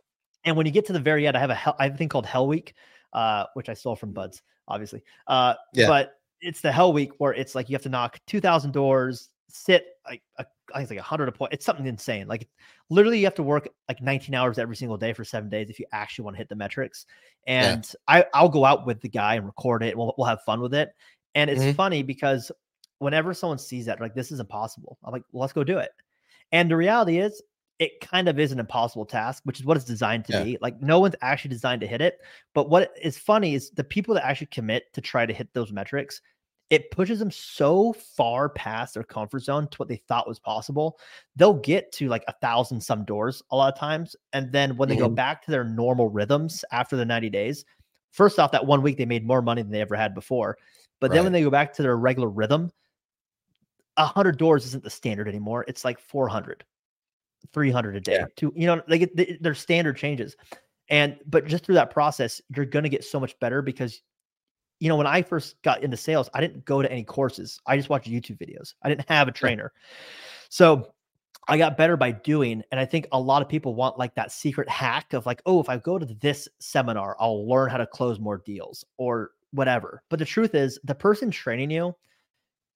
and when you get to the very end i have a hell, I have a thing called hell week uh, which i stole from BUD/S obviously uh, yeah. but it's the hell week where it's like you have to knock 2000 doors sit like a, I think it's like 100 a point. It's something insane. Like literally, you have to work like 19 hours every single day for seven days if you actually want to hit the metrics. And yeah. I I'll go out with the guy and record it. We'll we'll have fun with it. And it's mm-hmm. funny because whenever someone sees that, like this is impossible. I'm like, well, let's go do it. And the reality is, it kind of is an impossible task, which is what it's designed to yeah. be. Like no one's actually designed to hit it. But what is funny is the people that actually commit to try to hit those metrics, it pushes them so far past their comfort zone to what they thought was possible. They'll get to like a thousand some doors a lot of times. And then when they mm-hmm. go back to their normal rhythms after the 90 days, first off, that one week they made more money than they ever had before. But right. then when they go back to their regular rhythm, 100 doors isn't the standard anymore. It's like 400, 300 a day. Yeah. To, you know, like it, their standard changes. And, but just through that process, you're going to get so much better because, you know, when I first got into sales, I didn't go to any courses. I just watched YouTube videos. I didn't have a trainer. So I got better by doing. And I think a lot of people want like that secret hack of like, oh, if I go to this seminar, I'll learn how to close more deals or whatever. But the truth is, the person training you,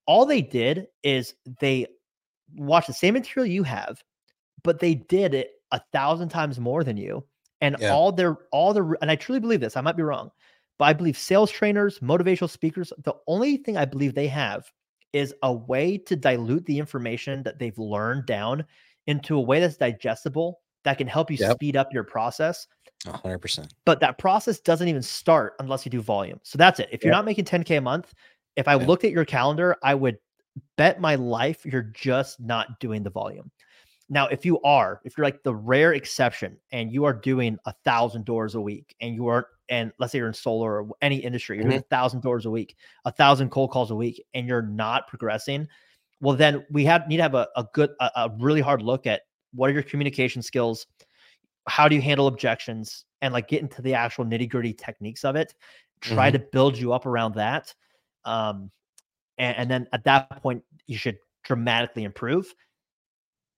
all they did is they watched the same material you have, but they did it a thousand times more than you. And yeah. all their all the and I truly believe this, I might be wrong, but I believe sales trainers, motivational speakers, the only thing I believe they have is a way to dilute the information that they've learned down into a way that's digestible that can help you yep. speed up your process. 100%. But that process doesn't even start unless you do volume. So that's it. If you're not making 10K a month, if I looked at your calendar, I would bet my life you're just not doing the volume. Now, if you are, if you're like the rare exception and you are doing a thousand doors a week and you are, and let's say you're in solar or any industry, you're mm-hmm. doing a thousand doors a week, a thousand cold calls a week, and you're not progressing, well, then we have need to have a, a good, a, a really hard look at what are your communication skills, how do you handle objections, and like get into the actual nitty gritty techniques of it. Try mm-hmm. to build you up around that. Um, and, and then at that point, you should dramatically improve.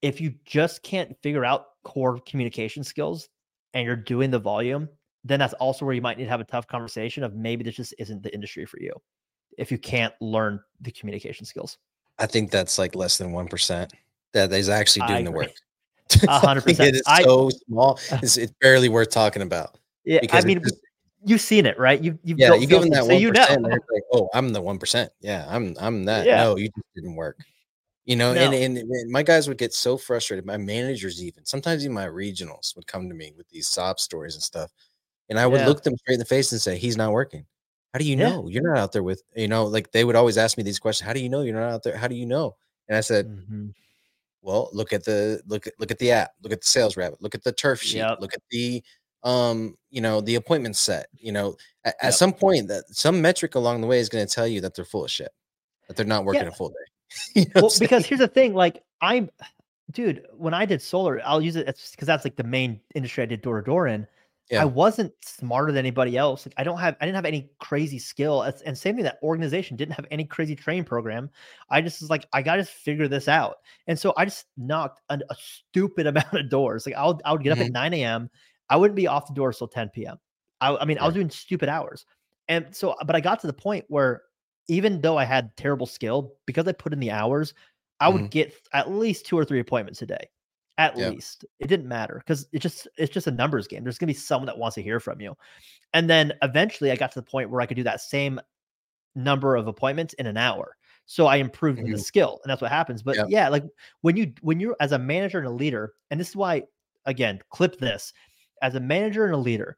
If you just can't figure out core communication skills and you're doing the volume, then that's also where you might need to have a tough conversation of maybe this just isn't the industry for you if you can't learn the communication skills. I think that's like less than 1% that is actually doing the work. A <laughs> hundred percent. It is so small. It's, it's, barely worth talking about. Yeah. I mean, just, you've seen it, right? You've, you've yeah, you give them that one so you know. like, oh, I'm the one percent. Yeah, I'm I'm <laughs> that. Yeah. No, you just didn't work. You know, no. and, and, and my guys would get so frustrated. My managers, even sometimes even my regionals, would come to me with these sob stories and stuff, and I would yeah. look them straight in the face and say, "He's not working." How do you yeah. know you're not out there with you know? Like they would always ask me these questions. How do you know you're not out there? How do you know? And I said, mm-hmm. "Well, look at the look at look at the app. Look at the SalesRabbit. Look at the turf sheet. Yep. Look at the um you know the appointment set you know at, yep. at some point that some metric along the way is going to tell you that they're full of shit that they're not working yeah. a full day <laughs> you know well because here's the thing like i'm dude when i did solar i'll use it because that's like the main industry i did door to door in yeah. i wasn't smarter than anybody else like i don't have i didn't have any crazy skill and same thing that organization didn't have any crazy training program i just was like i gotta figure this out and so i just knocked a, a stupid <laughs> amount of doors like i'll i would get mm-hmm. up at mm-hmm. 9 a.m I wouldn't be off the door till 10 p.m. I, I mean, I was doing stupid hours. And so, but I got to the point where even though I had terrible skill, because I put in the hours, I would mm-hmm. get at least two or three appointments a day. At least it didn't matter because it just it's just a numbers game. There's gonna be someone that wants to hear from you. And then eventually I got to the point where I could do that same number of appointments in an hour. So I improved mm-hmm. the skill, and that's what happens. But yeah, like when you when you're as a manager and a leader, and this is why again, clip this as a manager and a leader,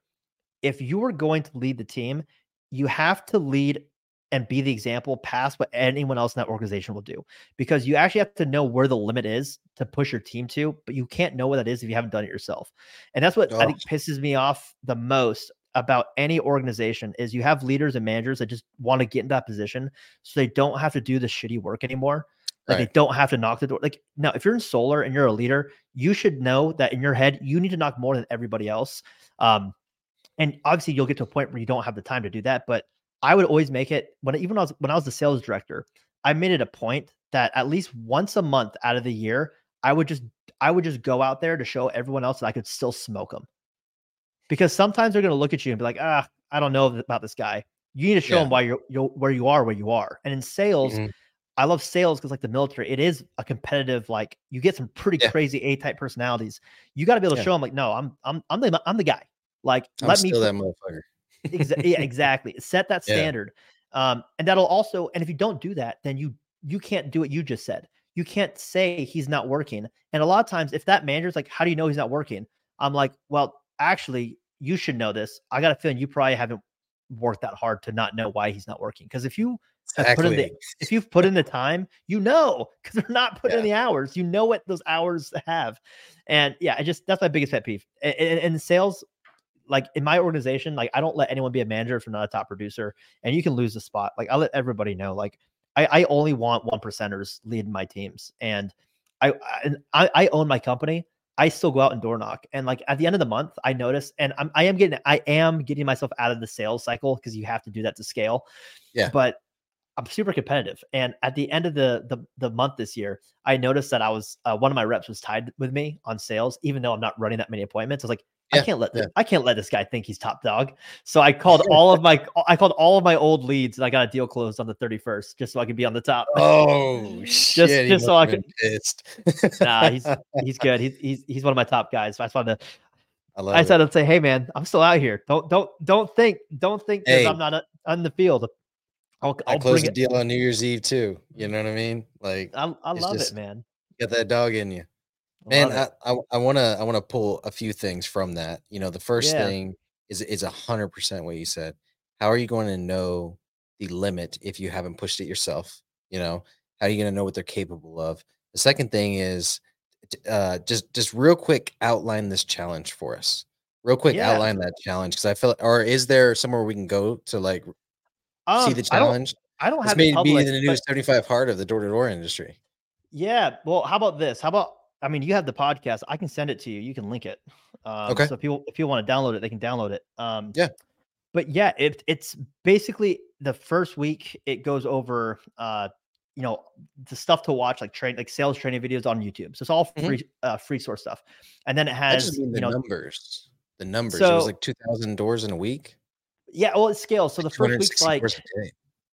if you are going to lead the team, you have to lead and be the example past what anyone else in that organization will do because you actually have to know where the limit is to push your team to but you can't know what that is if you haven't done it yourself and that's what oh. i think pisses me off the most about any organization is you have leaders and managers that just want to get in that position so they don't have to do the shitty work anymore like right. they don't have to knock the door. Like now, if you're in solar and you're a leader, you should know that in your head you need to knock more than everybody else. Um, and obviously you'll get to a point where you don't have the time to do that. But I would always make it when even when I was when I was the sales director, I made it a point that at least once a month out of the year, I would just I would just go out there to show everyone else that I could still smoke them. Because sometimes they're going to look at you and be like, ah, I don't know about this guy. You need to show yeah. them why you're, you're where you are where you are. And in sales. Mm-hmm I love sales because like the military, it is a competitive. Like you get some pretty Yeah. crazy A type personalities. You got to be able to Yeah. show them like, no, I'm I'm I'm the I'm the guy. Like I'm let me that motherfucker. Exa- yeah, <laughs> exactly. Set that standard. Um, and that'll also, and if you don't do that, then you you can't do what you just said. You can't say he's not working. And a lot of times, if that manager's like, "How do you know he's not working?" I'm like, "Well, actually, you should know this. I got a feeling you probably haven't worked that hard to not know why he's not working. Because if you in the if you've put in the time, you know, because they're not putting in the hours. You know what those hours have, and yeah, I just that's my biggest pet peeve. And, in sales, like in my organization, like I don't let anyone be a manager if they're not a top producer, and you can lose the spot. Like I let everybody know, like I, I only want one percenters leading my teams, and I, I and I, I own my company. I still go out and door knock, and like at the end of the month, I notice, and I'm I am getting I am getting myself out of the sales cycle because you have to do that to scale. Yeah. but I'm super competitive, and at the end of the the the month this year, I noticed that I was uh, one of my reps was tied with me on sales, even though I'm not running that many appointments. I was like, I can't let yeah. this, I can't let this guy think he's top dog. So I called <laughs> all of my I called all of my old leads, and I got a deal closed on the 31st, just so I could be on the top. Oh <laughs> shit! just so I been pissed. nah, he's <laughs> he's good. He's he's he's one of my top guys. So I just wanted to I love I said to say, hey man, I'm still out here. Don't don't don't think don't think Hey. I'm not uh, on the field. I'll, I I'll closed bring the deal on New Year's Eve too. You know what I mean? Like, I, I love just- it, man. get that dog in you. Man. I, I I wanna I wanna pull a few things from that. You know, the first Yeah. thing is is a hundred percent what you said. How are you going to know the limit if you haven't pushed it yourself? You know, how are you going to know what they're capable of? The second thing is uh, just just real quick outline this challenge for us. Real quick Yeah. outline that challenge because I feel or is there somewhere we can go to like see Um, the I don't, challenge? I don't This have may it be the but- 75 hard of the door to door industry. Yeah. Well, how about this? How about I mean, you have the podcast. I can send it to you. You can link it. Um, Okay. So if people if you want to download it, they can download it. Um, Yeah. But yeah, it, it's basically the first week. It goes over, uh, you know, the stuff to watch, like train, like sales training videos on YouTube. So it's all Mhm. free, uh, free source stuff. And then it has, just mean the you know, numbers. The numbers. it was like 2,000 doors in a week. Yeah. Well, it scales. So the first week's like doors a day.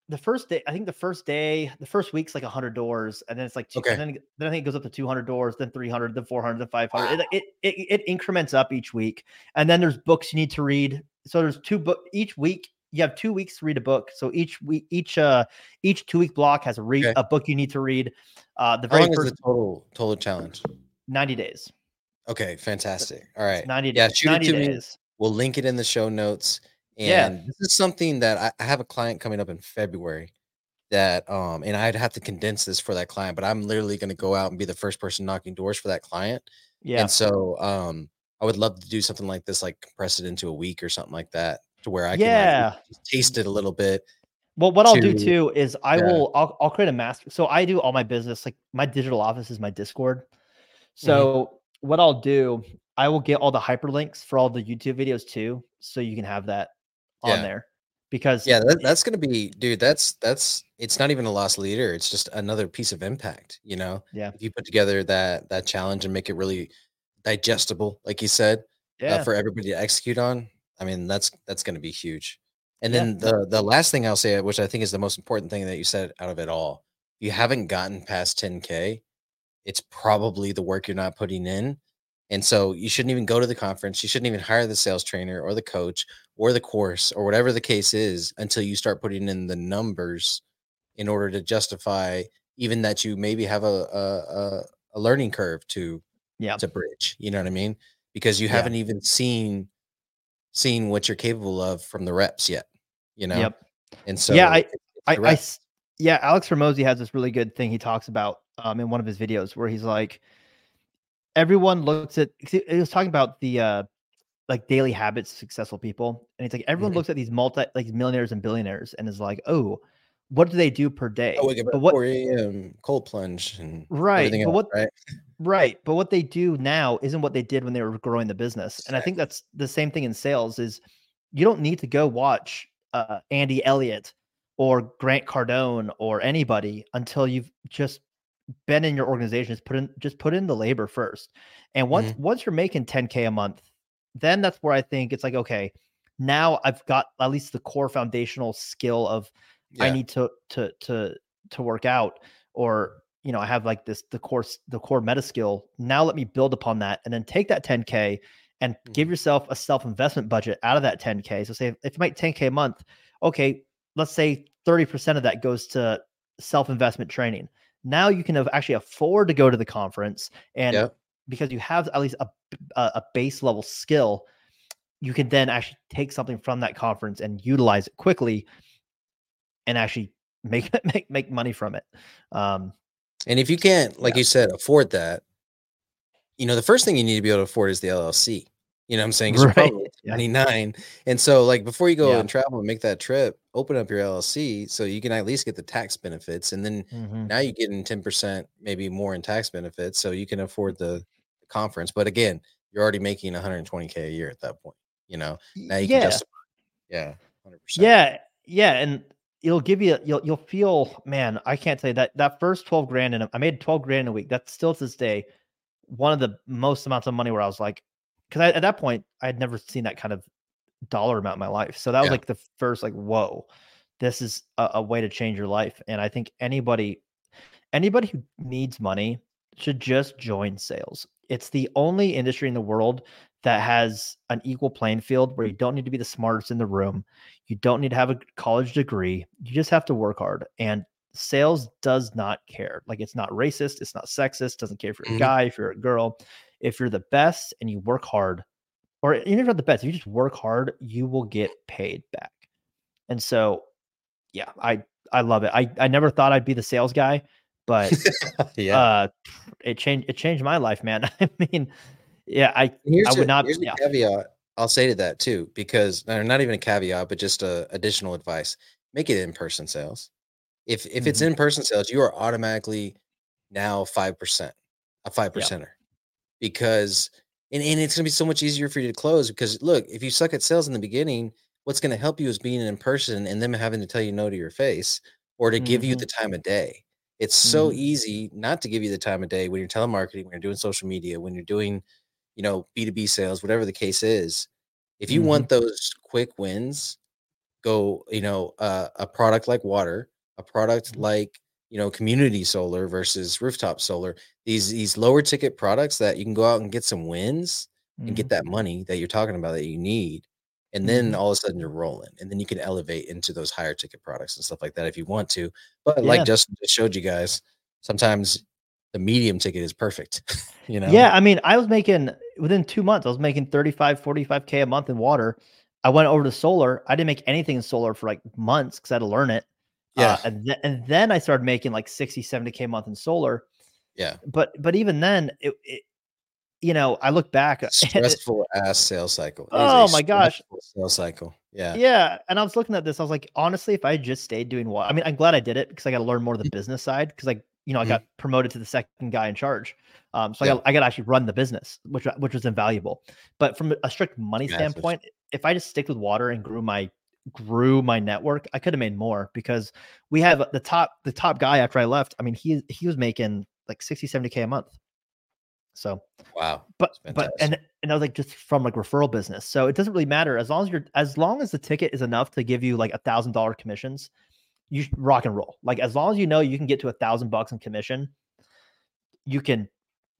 the first day, I think the first day, the first week's like 100 doors, and then it's like two, Okay. and then, then I think it goes up to 200 doors, then 300, then 400, then 500. It, it, it it increments up each week, and then there's books you need to read. So there's two book each week. You have two weeks to read a book. So each week, each uh, each two week block has a read Okay. a book you need to read. Uh, the How very first total total challenge? 90 days. Okay, fantastic. All right. It's 90 Yeah, days. shoot it 90 to me. days. We'll link it in the show notes. And Yeah. this is something that I, I have a client coming up in February that um and I'd have to condense this for that client, but I'm literally gonna go out and be the first person knocking doors for that client. Yeah. And so um I would love to do something like this, like compress it into a week or something like that, to where I can Yeah. like, taste it a little bit. Well, what I'll do too is I yeah. will I'll, I'll create a master. So I do all my business like my digital office is my Discord. Mm-hmm. So what I'll do, I will get all the hyperlinks for all the YouTube videos too, so you can have that on Yeah. there. Because Yeah, that, that's gonna be, dude. That's that's it's not even a lost leader. It's just another piece of impact. You know, Yeah. If you put together that that challenge and make it really digestible, like you said, yeah, uh, for everybody to execute on, I mean, that's that's gonna be huge. And Yeah. then the the last thing I'll say, which I think is the most important thing that you said out of it all, you haven't gotten past 10k, it's probably the work you're not putting in. And so you shouldn't even go to the conference. You shouldn't even hire the sales trainer or the coach or the course or whatever the case is until you start putting in the numbers in order to justify even that you maybe have a a, a, learning curve to yeah, to bridge. You know what I mean? Because you Yeah. haven't even seen seen what you're capable of from the reps yet. You know? yep. And so Yeah, I- I, I yeah, Alex Hormozi has this really good thing he talks about um in one of his videos where he's like, everyone looks at he he was talking about the uh like daily habits successful people, and it's like everyone Mhm. looks at these multi like millionaires and billionaires and is like, oh, what do they do per day? Wake But at what 4 a.m. cold plunge and Right, but else, what- right? Right. But what they do now isn't what they did when they were growing the business. And I think that's the same thing in sales is you don't need to go watch uh, Andy Elliott or Grant Cardone or anybody until you've just been in your organization. is put in just put in the labor first. And once once you're making 10K a month, then that's where I think it's like, okay, now I've got at least the core foundational skill of I need to to to to work out or you know i have like this the course the core meta skill now let me build upon that and then take that 10k and give Mhm. yourself a self investment budget out of that 10k so say if, if you make 10k a month okay let's say 30% of that goes to self investment training now you can actually afford to go to the conference and because you have at least a, a a base level skill you can then actually take something from that conference and utilize it quickly and actually make <laughs> make make money from it um And if you can't, like Yeah. you said, afford that, you know, the first thing you need to be able to afford is the LLC. You know what I'm saying? <laughs> Right, probably yeah. 29. And so, like, before you go Yeah. and travel and make that trip, open up your LLC so you can at least get the tax benefits. And then mhm. now you're getting 10%, maybe more in tax benefits. So you can afford the, the conference. But again, you're already making 120K a year at that point. You know, now you can yeah justify. Yeah. 100%. yeah yeah and it'll give you you'll you'll feel man i can't say that that first 12 grand and i made 12 grand a week that's still to this day one of the most amounts of money where i was like because at that point i had never seen that kind of dollar amount in my life so that was Yeah. like the first like whoa this is a, a way to change your life and i think anybody anybody who needs money should just join sales it's the only industry in the world that has an equal playing field where you don't need to be the smartest in the room you don't need to have a college degree. You just have to work hard. And sales does not care. Like it's not racist, it's not sexist, doesn't care if you're a Mhm. guy, if you're a girl. If you're the best and you work hard, or even if you're not the best, if you just work hard, you will get paid back. And so, yeah, I I love it. I I never thought I'd be the sales guy, but <laughs> yeah. uh it changed it changed my life, man. <laughs> I mean, yeah, I Here's I would a, not- Here's a yeah. caveat. I'll say to that too, because not even a caveat, but just a additional advice: make it in person sales. If if it's Mhm. in person sales, you are automatically now five percent, a five percenter, because and, and it's gonna be so much easier for you to close. Because look, if you suck at sales in the beginning, what's gonna help you is being in person and them having to tell you no to your face or to give you Mhm. the time of day. It's so Mhm. easy not to give you the time of day when you're telemarketing, when you're doing social media, when you're doing you know, B2B sales, whatever the case is, if you Mhm. want those quick wins, go, you know, uh, a product like water, a product Mhm. like, you know, community solar versus rooftop solar, these these lower ticket products that you can go out and get some wins and Mhm. get that money that you're talking about that you need. And then Mhm. all of a sudden you're rolling. And then you can elevate into those higher ticket products and stuff like that if you want to. But like Yeah. Justin just showed you guys, sometimes the medium ticket is perfect. <laughs> you know? Yeah, I mean, I was making within two months, I was making 35, 45K a month in water. I went over to solar. I didn't make anything in solar for like months because I had to learn it. Yeah. Uh, and, th- and then I started making like 60, 70K a month in solar. yeah. But but even then, it, it you know, I look back. <laughs> stressful ass sales cycle. It Oh my gosh. Sales cycle. Yeah. yeah. And I was looking at this. I was like, honestly, if I just stayed doing what I mean, I'm glad I did it because I got to learn more of Mm-hmm. the business side because like, you know, I Mhm. got promoted to the second guy in charge. Um, so I got I got to actually run the business, which which was invaluable. But from a strict money Massive. standpoint, if I just stick with water and grew my grew my network, I could have made more because we have the top the top guy after I left. I mean, he he was making like 60, 70k a month. So Wow. but but and and I was like just from like referral business. So it doesn't really matter as long as you're as long as the ticket is enough to give you like a thousand dollar commissions, you rock and roll. Like as long as you know you can get to a thousand bucks in commission, you can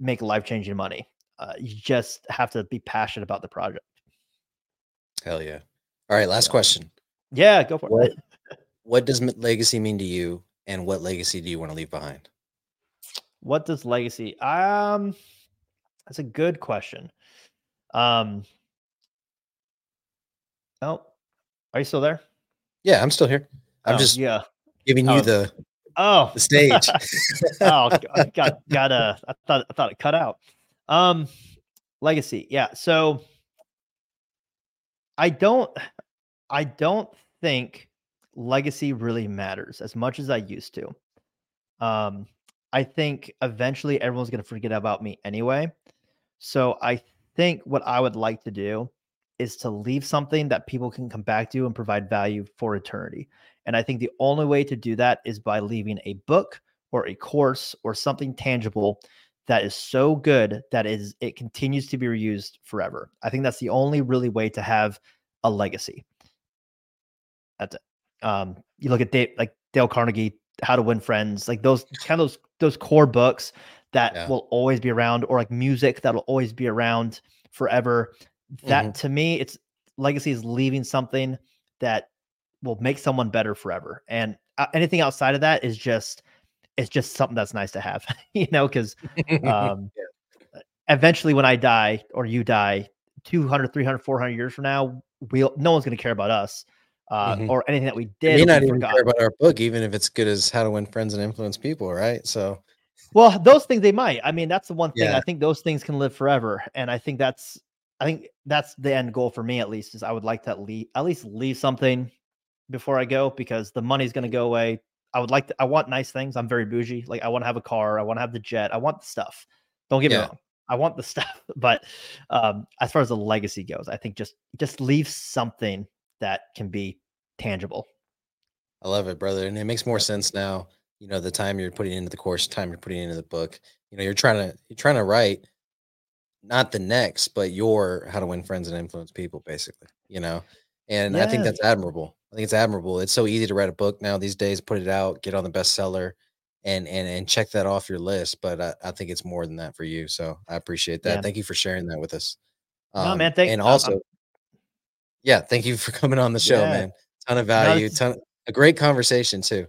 make life changing money. Uh, you just have to be passionate about the project. Hell yeah. All right. Last question. Yeah, go for What it. what <laughs> does legacy mean to you and what legacy do you want to leave behind? What does legacy? Um, that's a good question. Um, oh, are you still there? Yeah, I'm still here. I'm Oh, just yeah. giving you Oh. the, Oh, the stage. <laughs> oh, I got got a. I thought I thought it cut out. Um, legacy. Yeah. So I don't. I don't think legacy really matters as much as I used to. Um, I think eventually everyone's going to forget about me anyway. So I think what I would like to do is to leave something that people can come back to and provide value for eternity. And I think the only way to do that is by leaving a book or a course or something tangible that is so good that is it continues to be reused forever. I think that's the only really way to have a legacy. That's it. Um, you look at Dave, like Dale Carnegie How to Win Friends, like those <laughs> kind of those those core books that yeah. will always be around, or like music that'll always be around forever. That mm-hmm. to me, it's legacy is leaving something that will make someone better forever. And uh, anything outside of that is just it's just something that's nice to have, <laughs> you know, because <laughs> um, eventually when I die or you die 200, 300, 400 years from now, we'll, no one's going to care about us uh, mm-hmm. or anything that we did. may not even care about our book, even if it's good as how to win friends and influence people. Right. So, well, those things they might, I mean, that's the one thing yeah. I think those things can live forever. And I think that's, I think that's the end goal for me, at least, is I would like to leave, at least leave something before I go because the money's going to go away. I would like to, I want nice things. I'm very bougie. Like I want to have a car. I want to have the jet. I want the stuff. Don't get yeah. me wrong. I want the <laughs> stuff. But um, as far as the legacy goes, I think just just leave something that can be tangible. I love it, brother. And it makes more sense now. You know, the time you're putting into the course, time you're putting into the book. You know, you're trying to you're trying to write not the next, but your how to win friends and influence people, basically. You know, and yeah. I think that's admirable. I think it's admirable. It's so easy to write a book now these days, put it out, get on the bestseller, and and and check that off your list. But I, I think it's more than that for you. So I appreciate that. Yeah. Thank you for sharing that with us. Um, no, man. Thank, and also, I'm, yeah, thank you for coming on the show, yeah. man. Ton of value, no, ton a great conversation too.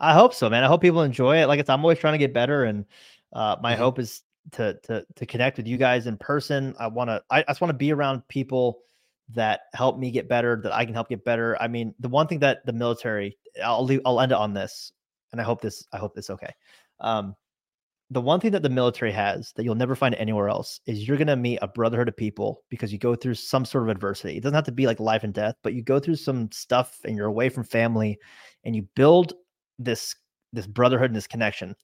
I hope so, man. I hope people enjoy it. Like it's, I'm always trying to get better, and uh, my mm-hmm. hope is to to to connect with you guys in person. I want to. I, I just want to be around people that help me get better, that I can help get better. I mean, the one thing that the military, I'll leave, I'll end it on this, and I hope this, I hope this okay. Um, the one thing that the military has that you'll never find anywhere else is you're going to meet a brotherhood of people because you go through some sort of adversity. It doesn't have to be like life and death, but you go through some stuff and you're away from family and you build this this brotherhood and this connection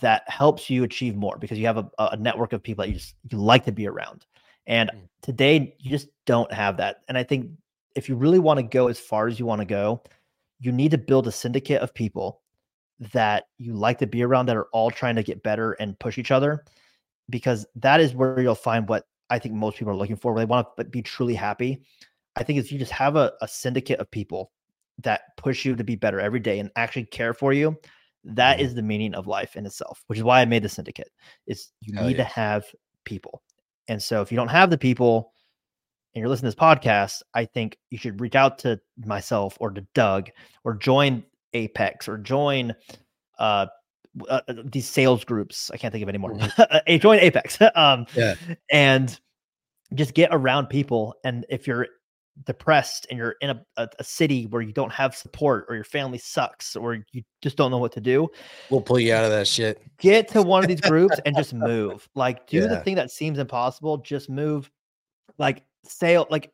that helps you achieve more because you have a, a network of people that you just you like to be around. And mm. today, you just don't have that. And I think if you really want to go as far as you want to go, you need to build a syndicate of people that you like to be around that are all trying to get better and push each other because that is where you'll find what I think most people are looking for, where they want to be truly happy. I think if you just have a, a syndicate of people that push you to be better every day and actually care for you, that mm-hmm. is the meaning of life in itself, which is why I made the syndicate. Is you Hell need yeah. to have people. And so if you don't have the people and you're listening to this podcast, I think you should reach out to myself or to Doug or join Apex or join uh, uh, uh these sales groups. I can't think of any more. Mm-hmm. <laughs> join Apex. <laughs> um, yeah. And just get around people. And if you're depressed and you're in a, a, a, city where you don't have support or your family sucks or you just don't know what to do we'll pull you out of that shit get to one of these groups and just move <laughs> like do yeah. the thing that seems impossible just move like say like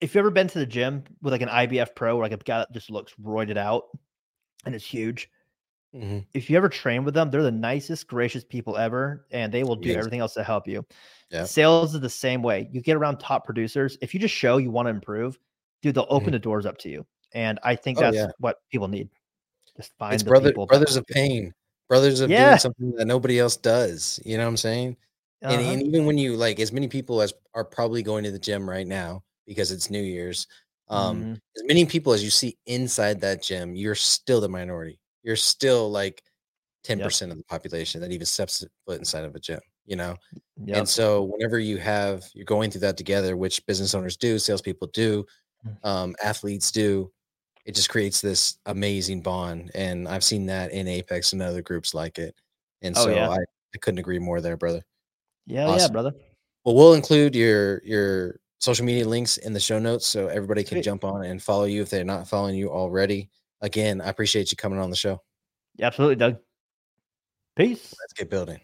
if you've ever been to the gym with like an IBF pro or like a guy that just looks roided out and it's huge mm-hmm. if you ever train with them they're the nicest gracious people ever and they will do yes. everything else to help you yeah. Sales is the same way. You get around top producers. If you just show you want to improve, dude, they'll open mm-hmm. the doors up to you. And I think oh, that's yeah. what people need. Just find it's brother, brothers of pain, brothers of yeah. doing something that nobody else does. You know what I'm saying? Uh-huh. And, and even when you like as many people as are probably going to the gym right now because it's New Year's, um, mm-hmm. as many people as you see inside that gym, you're still the minority. You're still like 10% yep. of the population that even steps foot inside of a gym you know yep. and so whenever you have you're going through that together which business owners do salespeople do mm. um, athletes do it just creates this amazing bond and i've seen that in apex and other groups like it and oh, so yeah. I, I couldn't agree more there brother yeah awesome. yeah brother well we'll include your your social media links in the show notes so everybody can jump on and follow you if they're not following you already. Again i appreciate you coming on the show. Yeah, absolutely doug. Peace. Let's get building